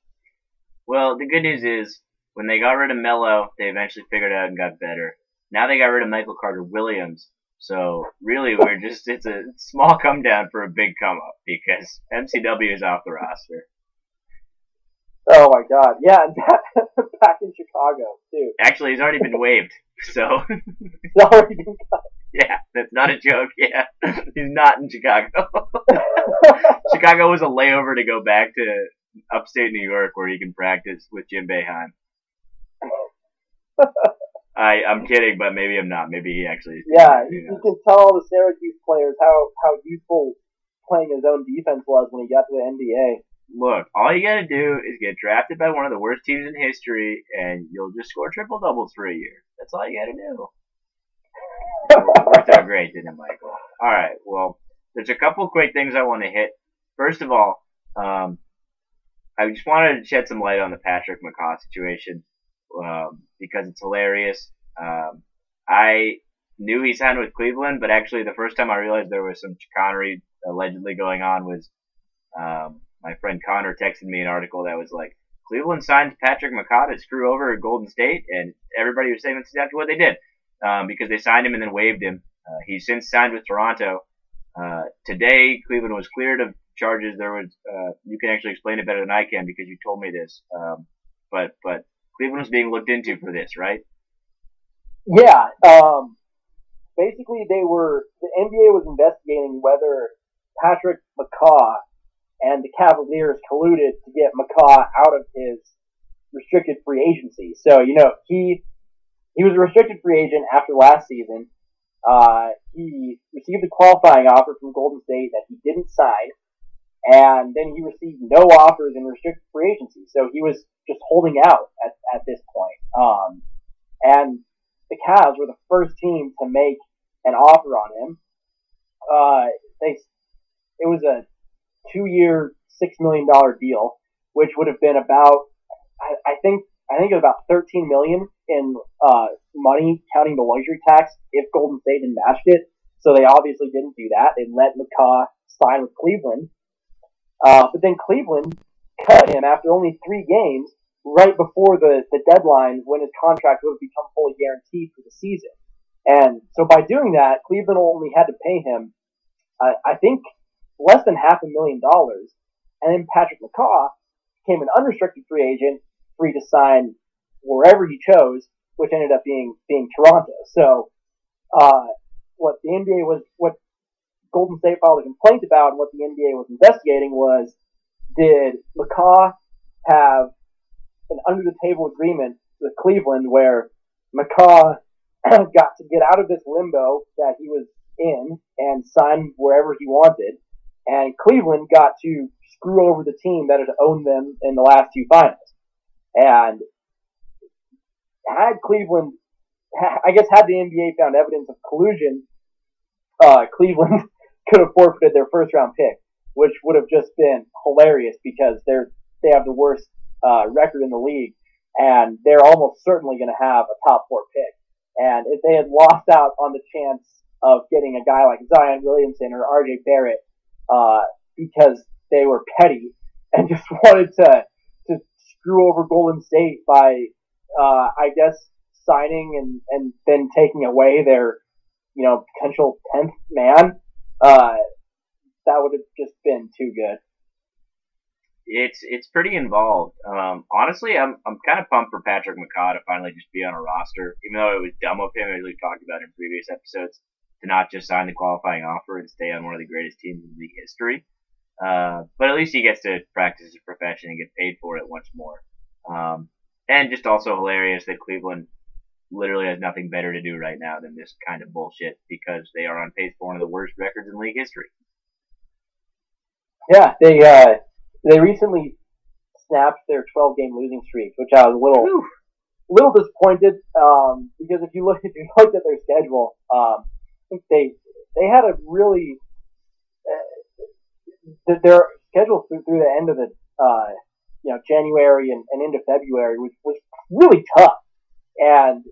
Well, the good news is when they got rid of Melo, they eventually figured out and got better. Now they got rid of Michael Carter Williams. So really, we're just it's a small come down for a big come up because MCW is off the roster. Oh my god, yeah, [laughs] back in Chicago too. Actually, he's already been waived, so [laughs] he's already been cut. Yeah, that's not a joke. Yeah, he's not in Chicago. [laughs] Chicago was a layover to go back to upstate New York where he can practice with Jim Boeheim. I I'm kidding, but maybe I'm not. Maybe he actually. Yeah, you, you can tell all the Syracuse players how how useful playing his own defense was when he got to the NBA look, all you gotta do is get drafted by one of the worst teams in history, and you'll just score triple doubles for a year. That's all you gotta do. [laughs] worked out great, didn't it, Michael? All right. Well, there's a couple quick things I want to hit. First of all, um, I just wanted to shed some light on the Patrick McCaw situation um, because it's hilarious. Um, I knew he signed with Cleveland, but actually, the first time I realized there was some chicanery allegedly going on was um, my friend Connor texted me an article that was like, Cleveland signed Patrick McCaw to screw over Golden State, and everybody was saying that's exactly what they did um, because they signed him and then waived him. Uh, he's since signed with Toronto. Uh, today, Cleveland was cleared of charges. There was uh, you can actually explain it better than I can because you told me this. Um, but but Cleveland was being looked into for this, right? Yeah. Um, basically, they were the NBA was investigating whether Patrick McCaw and the Cavaliers colluded to get McCaw out of his restricted free agency. So, you know, he he was a restricted free agent after last season. Uh, he received a qualifying offer from Golden State that he didn't sign, and then he received no offers in restricted free agency. So he was just holding out at, at this point. Um, and the Cavs were the first team to make an offer on him. Uh, they, it was a two-year, six million dollar deal, which would have been about, I, I think, I think it was about 13 million in uh, money, counting the luxury tax, if Golden State had matched it. So they obviously didn't do that. They let McCaw sign with Cleveland. Uh, but then Cleveland cut him after only three games, right before the, the deadline when his contract would have become fully guaranteed for the season. And so by doing that, Cleveland only had to pay him, uh, I think, less than half a million dollars. And then Patrick McCaw became an unrestricted free agent, free to sign wherever he chose, which ended up being being Toronto. So, uh, what the NBA was, what Golden State filed a complaint about, and what the NBA was investigating was, did McCaw have an under the table agreement with Cleveland where McCaw [clears throat] got to get out of this limbo that he was in and sign wherever he wanted, and Cleveland got to screw over the team that had owned them in the last two finals. And had Cleveland, I guess, had the NBA found evidence of collusion, uh, Cleveland could have forfeited their first round pick, which would have just been hilarious because they're they have the worst uh, record in the league, and they're almost certainly going to have a top four pick. And if they had lost out on the chance of getting a guy like Zion Williamson or RJ Barrett, uh, because they were petty [laughs] and just wanted to to screw over Golden State by uh, I guess signing and, and then taking away their, you know, potential 10th man, uh, that would have just been too good. It's it's pretty involved. Um, honestly, I'm I'm kind of pumped for Patrick McCaw to finally just be on a roster, even though it was dumb of him, as we've talked about in previous episodes, to not just sign the qualifying offer and stay on one of the greatest teams in league history. Uh, but at least he gets to practice his profession and get paid for it once more. Um, and just also hilarious that Cleveland literally has nothing better to do right now than this kind of bullshit because they are on pace for one of the worst records in league history. Yeah, they uh, they recently snapped their 12 game losing streak, which I was a little Whew. little disappointed um, because if you look [laughs] if you looked at their schedule, um, I think they they had a really uh, their schedule through, through the end of the uh, you know, January and, and into February, which was really tough. And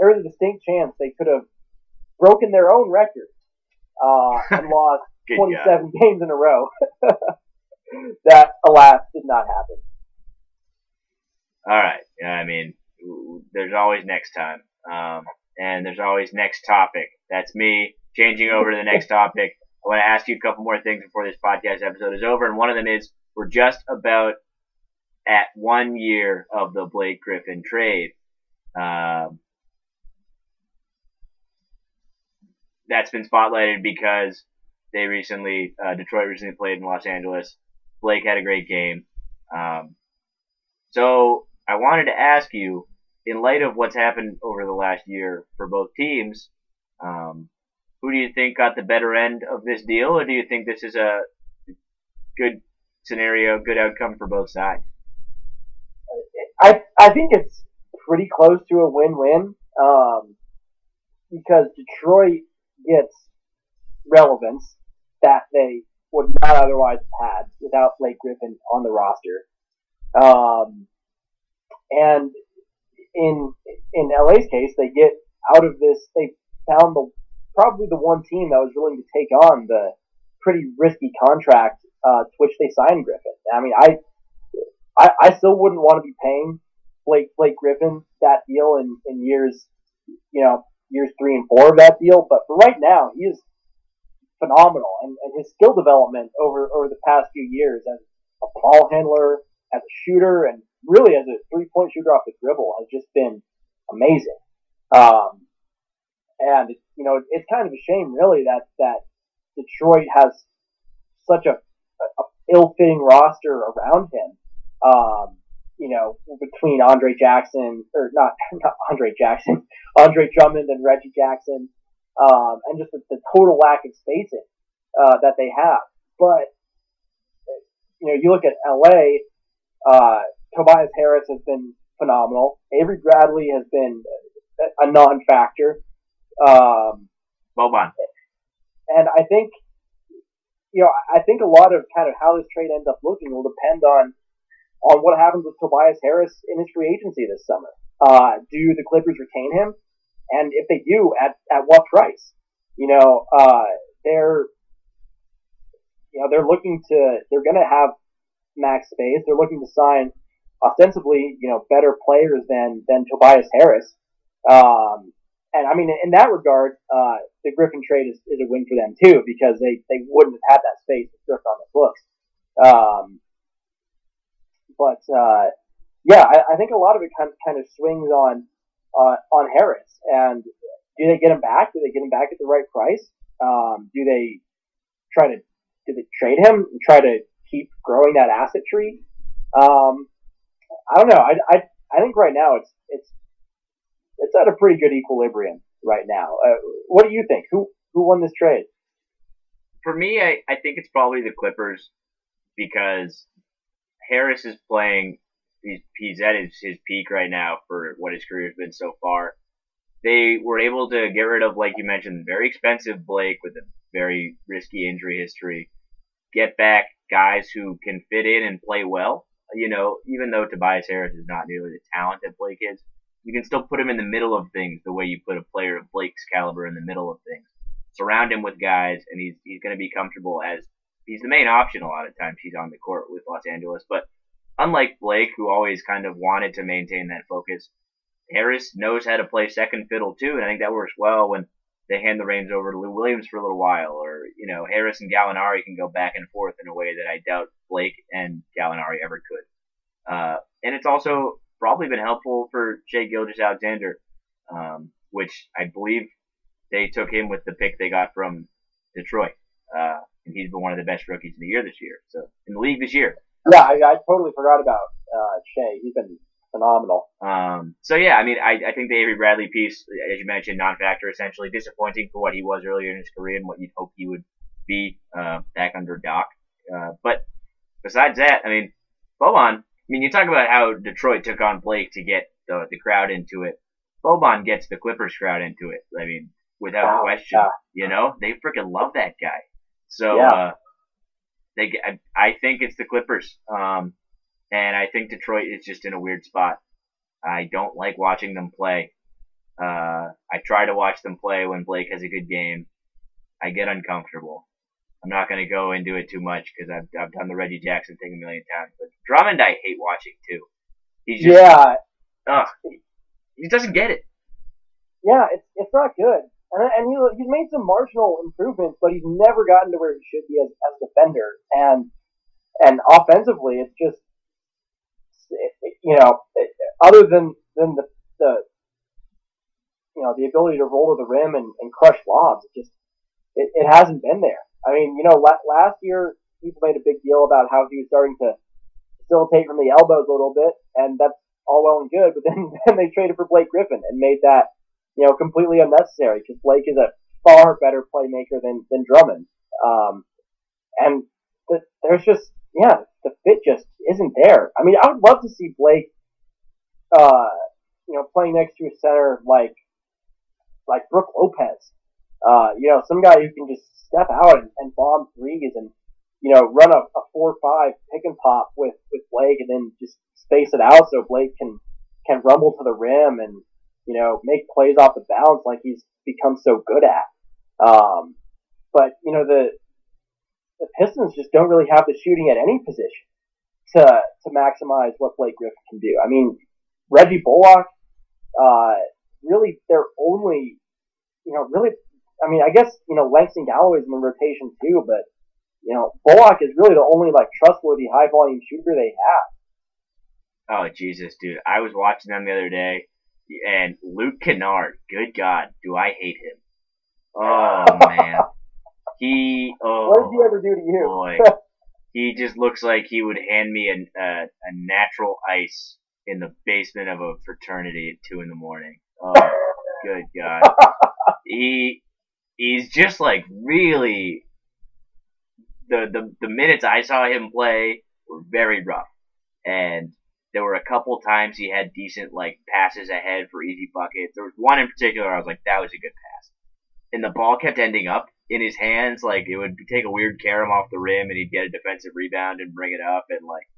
there was a distinct chance they could have broken their own record uh, [laughs] and lost 27 God. games in a row. [laughs] that, alas, did not happen. All right. Yeah, I mean, there's always next time. Um, and there's always next topic. That's me changing over to the next [laughs] topic. I want to ask you a couple more things before this podcast episode is over. And one of them is we're just about at one year of the Blake Griffin trade. Um, that's been spotlighted because they recently, uh, Detroit recently played in Los Angeles. Blake had a great game. Um, so I wanted to ask you, in light of what's happened over the last year for both teams, um, who do you think got the better end of this deal, or do you think this is a good scenario, good outcome for both sides? I I think it's pretty close to a win-win um, because Detroit gets relevance that they would not otherwise have had without Blake Griffin on the roster. Um, and in in LA's case, they get out of this. They found the probably the one team that was willing to take on the pretty risky contract uh, to which they signed Griffin. I mean, I I, I still wouldn't want to be paying Blake Blake Griffin that deal in, in years, you know, years three and four of that deal. But for right now, he is phenomenal, and, and his skill development over over the past few years as a ball handler, as a shooter, and really as a three point shooter off the dribble has just been amazing. Um, and you know, it's kind of a shame, really, that that Detroit has such a, a ill fitting roster around him um, you know, between Andre Jackson or not [laughs] not Andre Jackson, [laughs] Andre Drummond and Reggie Jackson. um, and just the, the total lack of spacing uh, that they have. But you know, you look at LA. Uh, Tobias Harris has been phenomenal. Avery Bradley has been a non-factor. Um, Boban. And I think, you know, I think a lot of kind of how this trade ends up looking will depend on on what happens with Tobias Harris in his free agency this summer. Uh, do the Clippers retain him? And if they do, at at what price? You know, uh, they're you know they're looking to they're going to have max space. They're looking to sign ostensibly, you know, better players than than Tobias Harris. Um, and I mean, in that regard, uh, the Griffin trade is, is a win for them too because they, they wouldn't have had that space thrift on the books. Um, but uh, yeah, I, I, think a lot of it kind of, kind of swings on uh, on Harris. And do they get him back? Do they get him back at the right price? Um, do they try to do they trade him and try to keep growing that asset tree? Um, I don't know. I, I, I think right now it's it's it's at a pretty good equilibrium right now. Uh, what do you think? Who who won this trade? For me, I, I think it's probably the Clippers because Harris is playing. He's he's at his, his peak right now for what his career has been so far. They were able to get rid of, like you mentioned, very expensive Blake with a very risky injury history. Get back guys who can fit in and play well. You know, even though Tobias Harris is not nearly the talent that Blake is, you can still put him in the middle of things the way you put a player of Blake's caliber in the middle of things. Surround him with guys, and he's he's going to be comfortable as he's the main option a lot of times. He's on the court with Los Angeles, but unlike Blake, who always kind of wanted to maintain that focus, Harris knows how to play second fiddle too, and I think that works well when they hand the reins over to Lou Williams for a little while, or you know Harris and Gallinari can go back and forth in a way that I doubt Blake and Gallinari ever could. Uh, and it's also probably been helpful for Shai Gilgeous-Alexander, um, which I believe they took him with the pick they got from Detroit. Uh, and he's been one of the best rookies in the year this year. So in the league this year. Yeah, I, I totally forgot about uh, Shai. He's been phenomenal. Um, so yeah, I mean, I, I think the Avery Bradley piece, as you mentioned, non-factor, essentially disappointing for what he was earlier in his career and what you'd hope he would be uh, back under Doc. Uh, but besides that, I mean, Boban I mean, you talk about how Detroit took on Blake to get the, the crowd into it. Boban gets the Clippers crowd into it. I mean, without question. Yeah. You know, they freaking love that guy. So, yeah. uh, they, I, think it's the Clippers. Um, and I think Detroit is just in a weird spot. I don't like watching them play. Uh, I try to watch them play when Blake has a good game. I get uncomfortable. I'm not going to go into it too much because I've, I've done the Reggie Jackson thing a million times. But Drummond, I hate watching too. He's just, yeah. Ugh, he doesn't get it. Yeah, it's it's not good. And and he he's made some marginal improvements, but he's never gotten to where he should be as as a defender. And and offensively, it's just it, you know, it, other than than the the you know the ability to roll to the rim and, and crush lobs, it just it, it hasn't been there. I mean, you know, last year people made a big deal about how he was starting to facilitate from the elbows a little bit, and that's all well and good. But then, [laughs] then they traded for Blake Griffin and made that, you know, completely unnecessary because Blake is a far better playmaker than than Drummond. Um, and the, there's just, yeah, the fit just isn't there. I mean, I would love to see Blake, uh, you know, playing next to a center like like Brook Lopez. Uh, you know, some guy who can just step out and, and bomb threes and, you know, run a, a four five pick and pop with, with Blake and then just space it out so Blake can, can rumble to the rim and, you know, make plays off the bounce like he's become so good at. Um, but, you know, the, the Pistons just don't really have the shooting at any position to, to maximize what Blake Griffin can do. I mean, Reggie Bullock, uh, really their only, you know, really I mean, I guess you know Langston Galloway's in the rotation too, but you know Bullock is really the only like trustworthy high volume shooter they have. Oh Jesus, dude! I was watching them the other day, and Luke Kennard. Good God, do I hate him? [laughs] Oh man, he. Oh, what did he ever do to you? Boy, [laughs] he just looks like he would hand me a, a, a natural ice in the basement of a fraternity at two in the morning. Oh, good God. [laughs] He he's just like really the the the minutes I saw him play were very rough, and there were a couple times he had decent like passes ahead for easy buckets. There was one in particular I was like that was a good pass, and the ball kept ending up in his hands. Like it would take a weird carom off the rim, and he'd get a defensive rebound and bring it up, and like,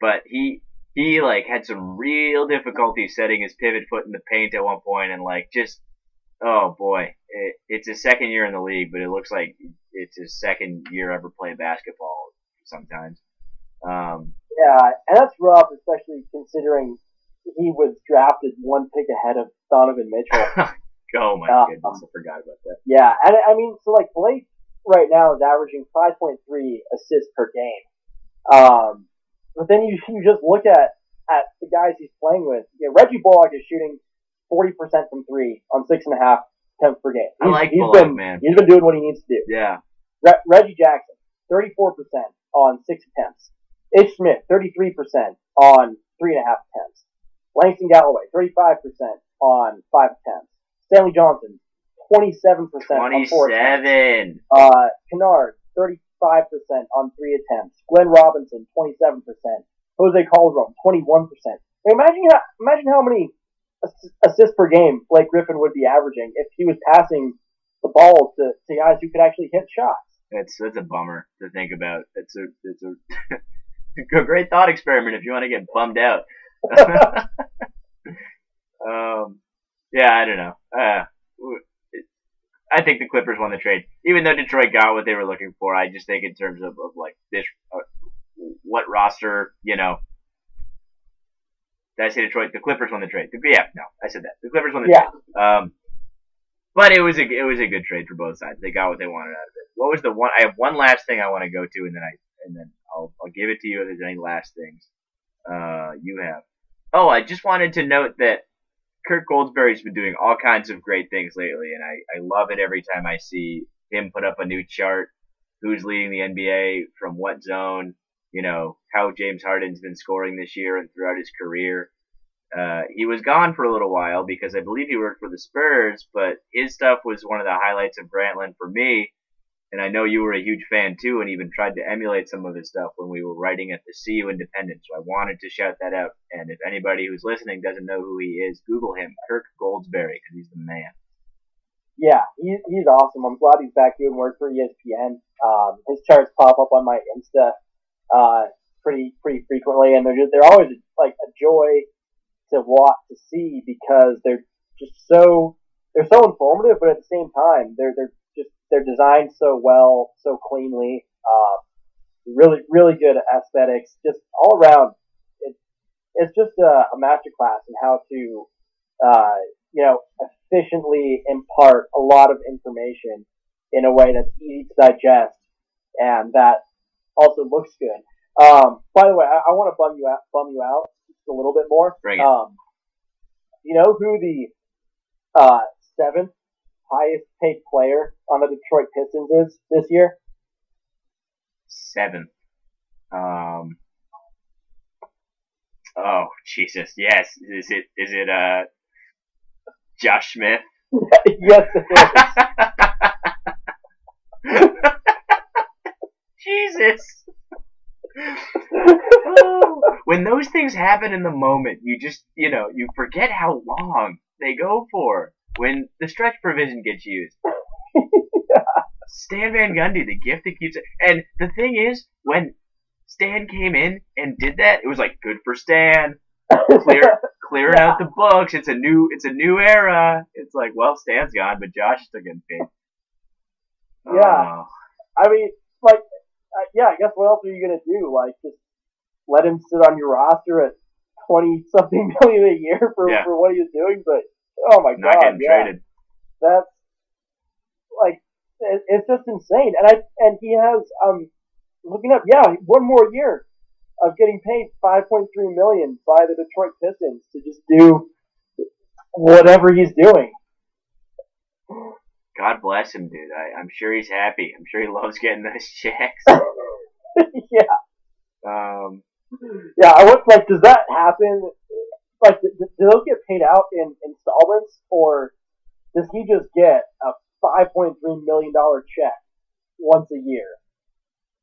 but he he like had some real difficulty setting his pivot foot in the paint at one point, and like just oh boy, it, it's his second year in the league, but it looks like it's his second year ever playing basketball. Sometimes, um, Yeah, and that's rough, especially considering he was drafted one pick ahead of Donovan Mitchell. [laughs] oh my Uh, goodness, I forgot about that. yeah, and I mean, so like Blake right now is averaging 5.3 assists per game. Um, but then you you just look at at the guys he's playing with. You know, Reggie Bullock is shooting 40% from three on six and a half attempts per game. I like he's Bullock, been man. he's been doing what he needs to do. Yeah, Re- Reggie Jackson, 34% on six attempts. Ish Smith, 33% on three and a half attempts. Langston Galloway, 35% on five attempts. Stanley Johnson, 27% on four attempts. Uh, Kennard, 35% on three attempts. Glenn Robinson, 27%. Jose Calderon, 21%. Imagine how, imagine how many assists per game Blake Griffin would be averaging if he was passing the ball to, to guys who could actually hit shots. That's that's a bummer to think about. It's a it's a, [laughs] [laughs] a great thought experiment if you want to get bummed out. [laughs] um, yeah, I don't know. Uh, I think the Clippers won the trade, even though Detroit got what they were looking for. I just think in terms of, of like this, uh, what roster, you know. Did I say Detroit? The Clippers won the trade. The- yeah, no, I said that. The Clippers won the Yeah. trade. Um, but it was a it was a good trade for both sides. They got what they wanted out of it. What was the one? I have one last thing I want to go to, and then I and then I'll I'll give it to you if there's any last things uh, you have. Oh, I just wanted to note that Kirk Goldsberry's been doing all kinds of great things lately, and I I love it every time I see him put up a new chart. Who's leading the NBA from what zone? You know how James Harden's been scoring this year and throughout his career. Uh, he was gone for a little while because I believe he worked for the Spurs, but his stuff was one of the highlights of Grantland for me. And I know you were a huge fan too, and even tried to emulate some of his stuff when we were writing at the CU Independent. So I wanted to shout that out. And if anybody who's listening doesn't know who he is, Google him, Kirk Goldsberry, because he's the man. Yeah, he, he's awesome. I'm glad he's back doing work for ESPN. Um, his charts pop up on my Insta uh, pretty pretty frequently, and they're just, they're always like a joy to watch to see because they're just so they're so informative, but at the same time they're they're they're designed so well, so cleanly. Uh, really really good aesthetics, just all around. It, it's just a, a masterclass in how to uh, you know efficiently impart a lot of information in a way that's easy to digest and that also looks good. Um, by the way, I, I want to bum you out, bum you out just a little bit more. Bring it. Um, you know who the uh, seventh highest paid player on the Detroit Pistons is this year? Seventh. Um. Oh Jesus! Yes. Is it? Is it? Uh. Josh Smith. [laughs] yes, it is. [laughs] Jesus. Oh, [laughs] when those things happen in the moment, you just, you know, you forget how long they go for when the stretch provision gets used. [laughs] Stan Van Gundy, the gift that keeps it. And the thing is, when Stan came in and did that, it was like good for Stan, clear, [laughs] clearing out the books. It's a new, it's a new era. It's like, well, Stan's gone, but Josh is still getting paid. Yeah. Oh. I mean, like, uh, yeah, I guess what else are you gonna do? Like, just let him sit on your roster at twenty something [laughs] million a year for Yeah. for what he's doing? But oh my not god, getting yeah, traded. that's like it, it's just insane. And I and he has um looking up, yeah, one more year of getting paid five point three million by the Detroit Pistons to just do whatever he's doing. God bless him, dude. I, I'm sure he's happy. I'm sure he [laughs] loves getting those checks. [laughs] yeah, Um, yeah. I want like, does that happen? Like, do, do those get paid out in installments, or does he just get a five point three million dollar check once a year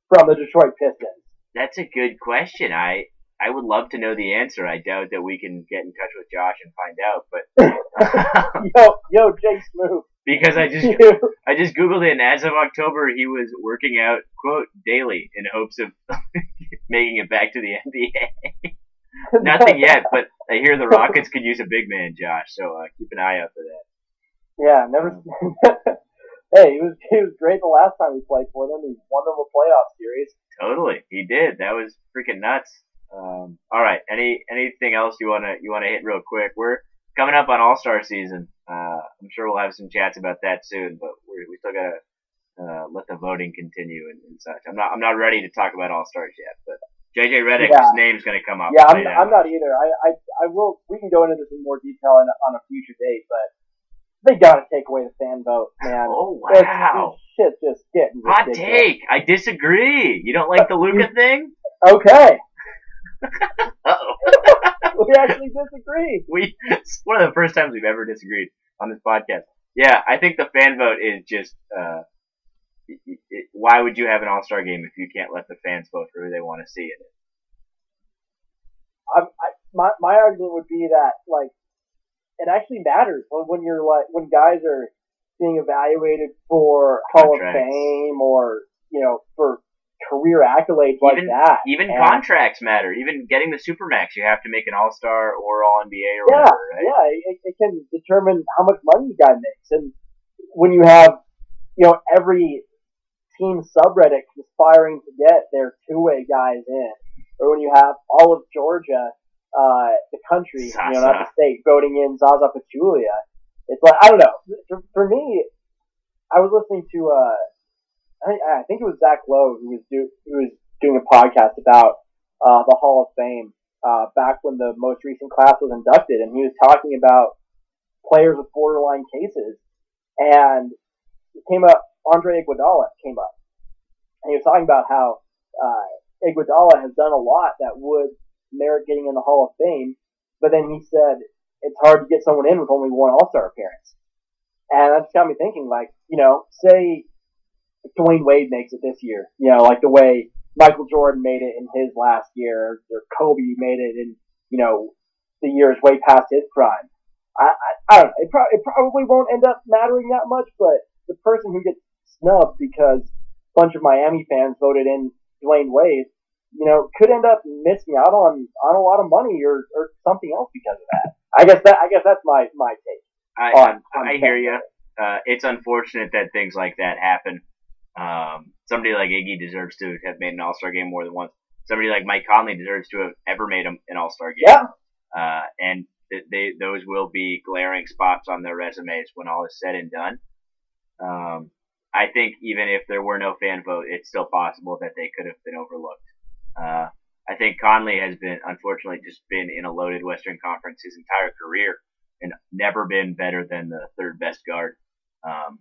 from the Detroit Pistons? That's a good question. I I would love to know the answer. I doubt that we can get in touch with Josh and find out, but [laughs] [laughs] yo, yo, Jay Smoot. because I just [laughs] I just googled it, and as of October, he was working out quote daily in hopes of making it back to the NBA. [laughs] Nothing yet, but I hear the Rockets could use a big man, Josh. So uh, keep an eye out for that. Yeah, never. [laughs] hey, he was he was great the last time he played for them. He won them a playoff series. Totally, he did. That was freaking nuts. Um, all right, any anything else you wanna you wanna hit real quick? We're coming up on All Star season. Uh, I'm sure we'll have some chats about that soon, but we we still gotta uh, let the voting continue and, and, such. I'm not I'm not ready to talk about All Stars yet, but JJ Redick's yeah. name's gonna come up. Yeah, I'm, I'm not either. I, I I will. We can go into this in more detail in, on a future date, but they gotta take away the fan vote, man. Oh wow, shit just getting hot take. I disagree. You don't like the Luka [laughs] thing? Okay. [laughs] oh [laughs] we actually disagree. We it's one of the first times we've ever disagreed on this podcast. Yeah, I think the fan vote is just. Uh, it, it, why would you have an All Star game if you can't let the fans vote for who they want to see in it? I, I, my my argument would be that like it actually matters when, when you're like when guys are being evaluated for Hall of Fame or you know for career accolades even, like that. Even and contracts matter. Even getting the supermax, you have to make an All Star or All NBA or yeah, whatever. Right? Yeah, it, it can determine how much money the guy makes, and when you have you know every team subreddit conspiring to get their two way guys in, or when you have all of Georgia uh, the country, Zaza. you know, not the state, voting in Zaza Pachulia. It's like I don't know. For, for me, I was listening to uh, I think, I think it was Zach Lowe who was do who was doing a podcast about uh, the Hall of Fame uh, back when the most recent class was inducted, and he was talking about players with borderline cases, and it came up. Andre Iguodala came up, and he was talking about how uh, Iguodala has done a lot that would merit getting in the Hall of Fame. But then he said it's hard to get someone in with only one All Star appearance. And that just got me thinking, like, you know, say Dwyane Wade makes it this year, you know, like the way Michael Jordan made it in his last year, or Kobe made it in, you know, the years way past his prime. I, I, I don't know. It, pro- it probably won't end up mattering that much, but the person who gets snubbed because a bunch of Miami fans voted in Dwyane Wade you know, could end up missing out on on a lot of money or, or something else because of that. I guess that I guess that's my my take. I on, on I hear you. Uh, it's unfortunate that things like that happen. Um, somebody like Iggy deserves to have made an All Star game more than once. Somebody like Mike Conley deserves to have ever made an All Star game. Yeah. Uh, and th- they those will be glaring spots on their resumes when all is said and done. Um, I think even if there were no fan vote, it's still possible that they could have been overlooked. Uh, I think Conley has been, unfortunately, just been in a loaded Western Conference his entire career and never been better than the third best guard. Um,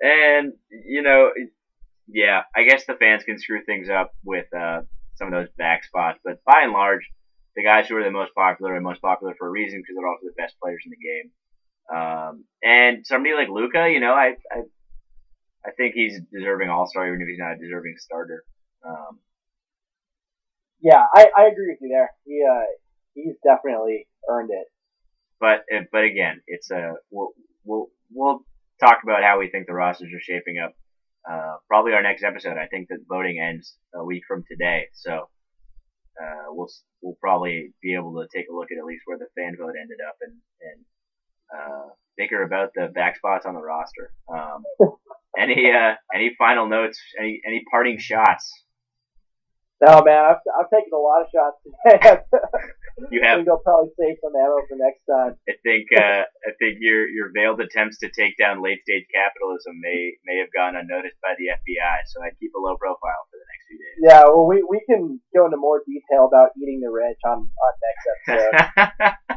and, you know, yeah, I guess the fans can screw things up with uh, some of those back spots, but by and large, the guys who are the most popular are most popular for a reason because they're also the best players in the game. Um, and somebody like Luka, you know, I, I, I think he's deserving All Star even if he's not a deserving starter. Um, yeah, I, I agree with you there. He uh, he's definitely earned it. But uh, but again, it's a we'll we'll we'll talk about how we think the rosters are shaping up. Uh, probably our next episode. I think that voting ends a week from today, so uh, we'll we'll probably be able to take a look at at least where the fan vote ended up and and uh, bicker about the back spots on the roster. Um, [laughs] any uh, any final notes? Any any parting shots? No, man, I've, I've taken a lot of shots today. [laughs] you have. I think I'll probably save some ammo for next time. I think uh, I think your your veiled attempts to take down late stage capitalism may may have gone unnoticed by the FBI. So I'd keep a low profile for the next few days. Yeah, well, we we can go into more detail about eating the rich on on next episode. [laughs]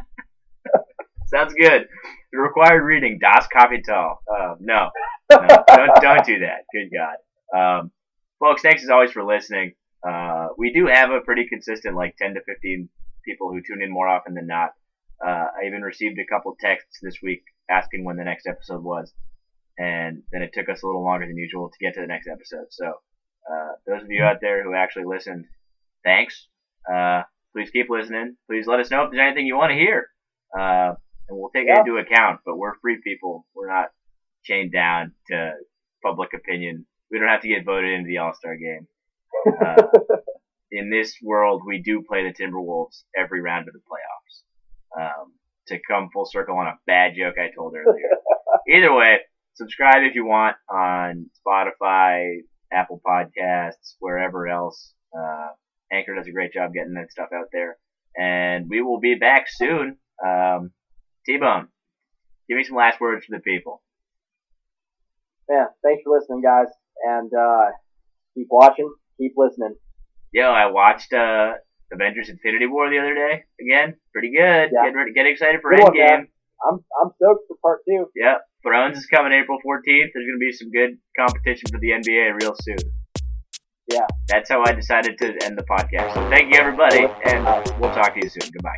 Sounds good. The required reading Das Kapital. Uh, no, no, don't [laughs] don't do that. Good God, um, folks. Thanks as always for listening. Uh, we do have a pretty consistent like 10 to 15 people who tune in more often than not. Uh, I even received a couple texts this week asking when the next episode was. and then it took us a little longer than usual to get to the next episode. So uh, those of you out there who actually listened, thanks. Uh, please keep listening. Please let us know if there's anything you want to hear, uh, and we'll take Yeah. it into account. But we're free people. We're not chained down to public opinion. We don't have to get voted into the All Star game. Uh, [laughs] in this world, we do play the Timberwolves every round of the playoffs. Um, to come full circle on a bad joke I told earlier. [laughs] Either way, subscribe if you want on Spotify, Apple Podcasts, wherever else. Uh, Anchor does a great job getting that stuff out there. And we will be back soon. Um, T-Bone, give me some last words for the people. Yeah, thanks for listening, guys, and uh, keep watching, keep listening. Yo, I watched uh, Avengers Infinity War the other day. Again, pretty good. Yeah. Get ready, get excited for one, Endgame. man. I'm I'm stoked for part two. Yep. Thrones is coming April 14th. There's going to be some good competition for the NBA real soon. Yeah. That's how I decided to end the podcast. So thank you, everybody, and we'll talk to you soon. Goodbye.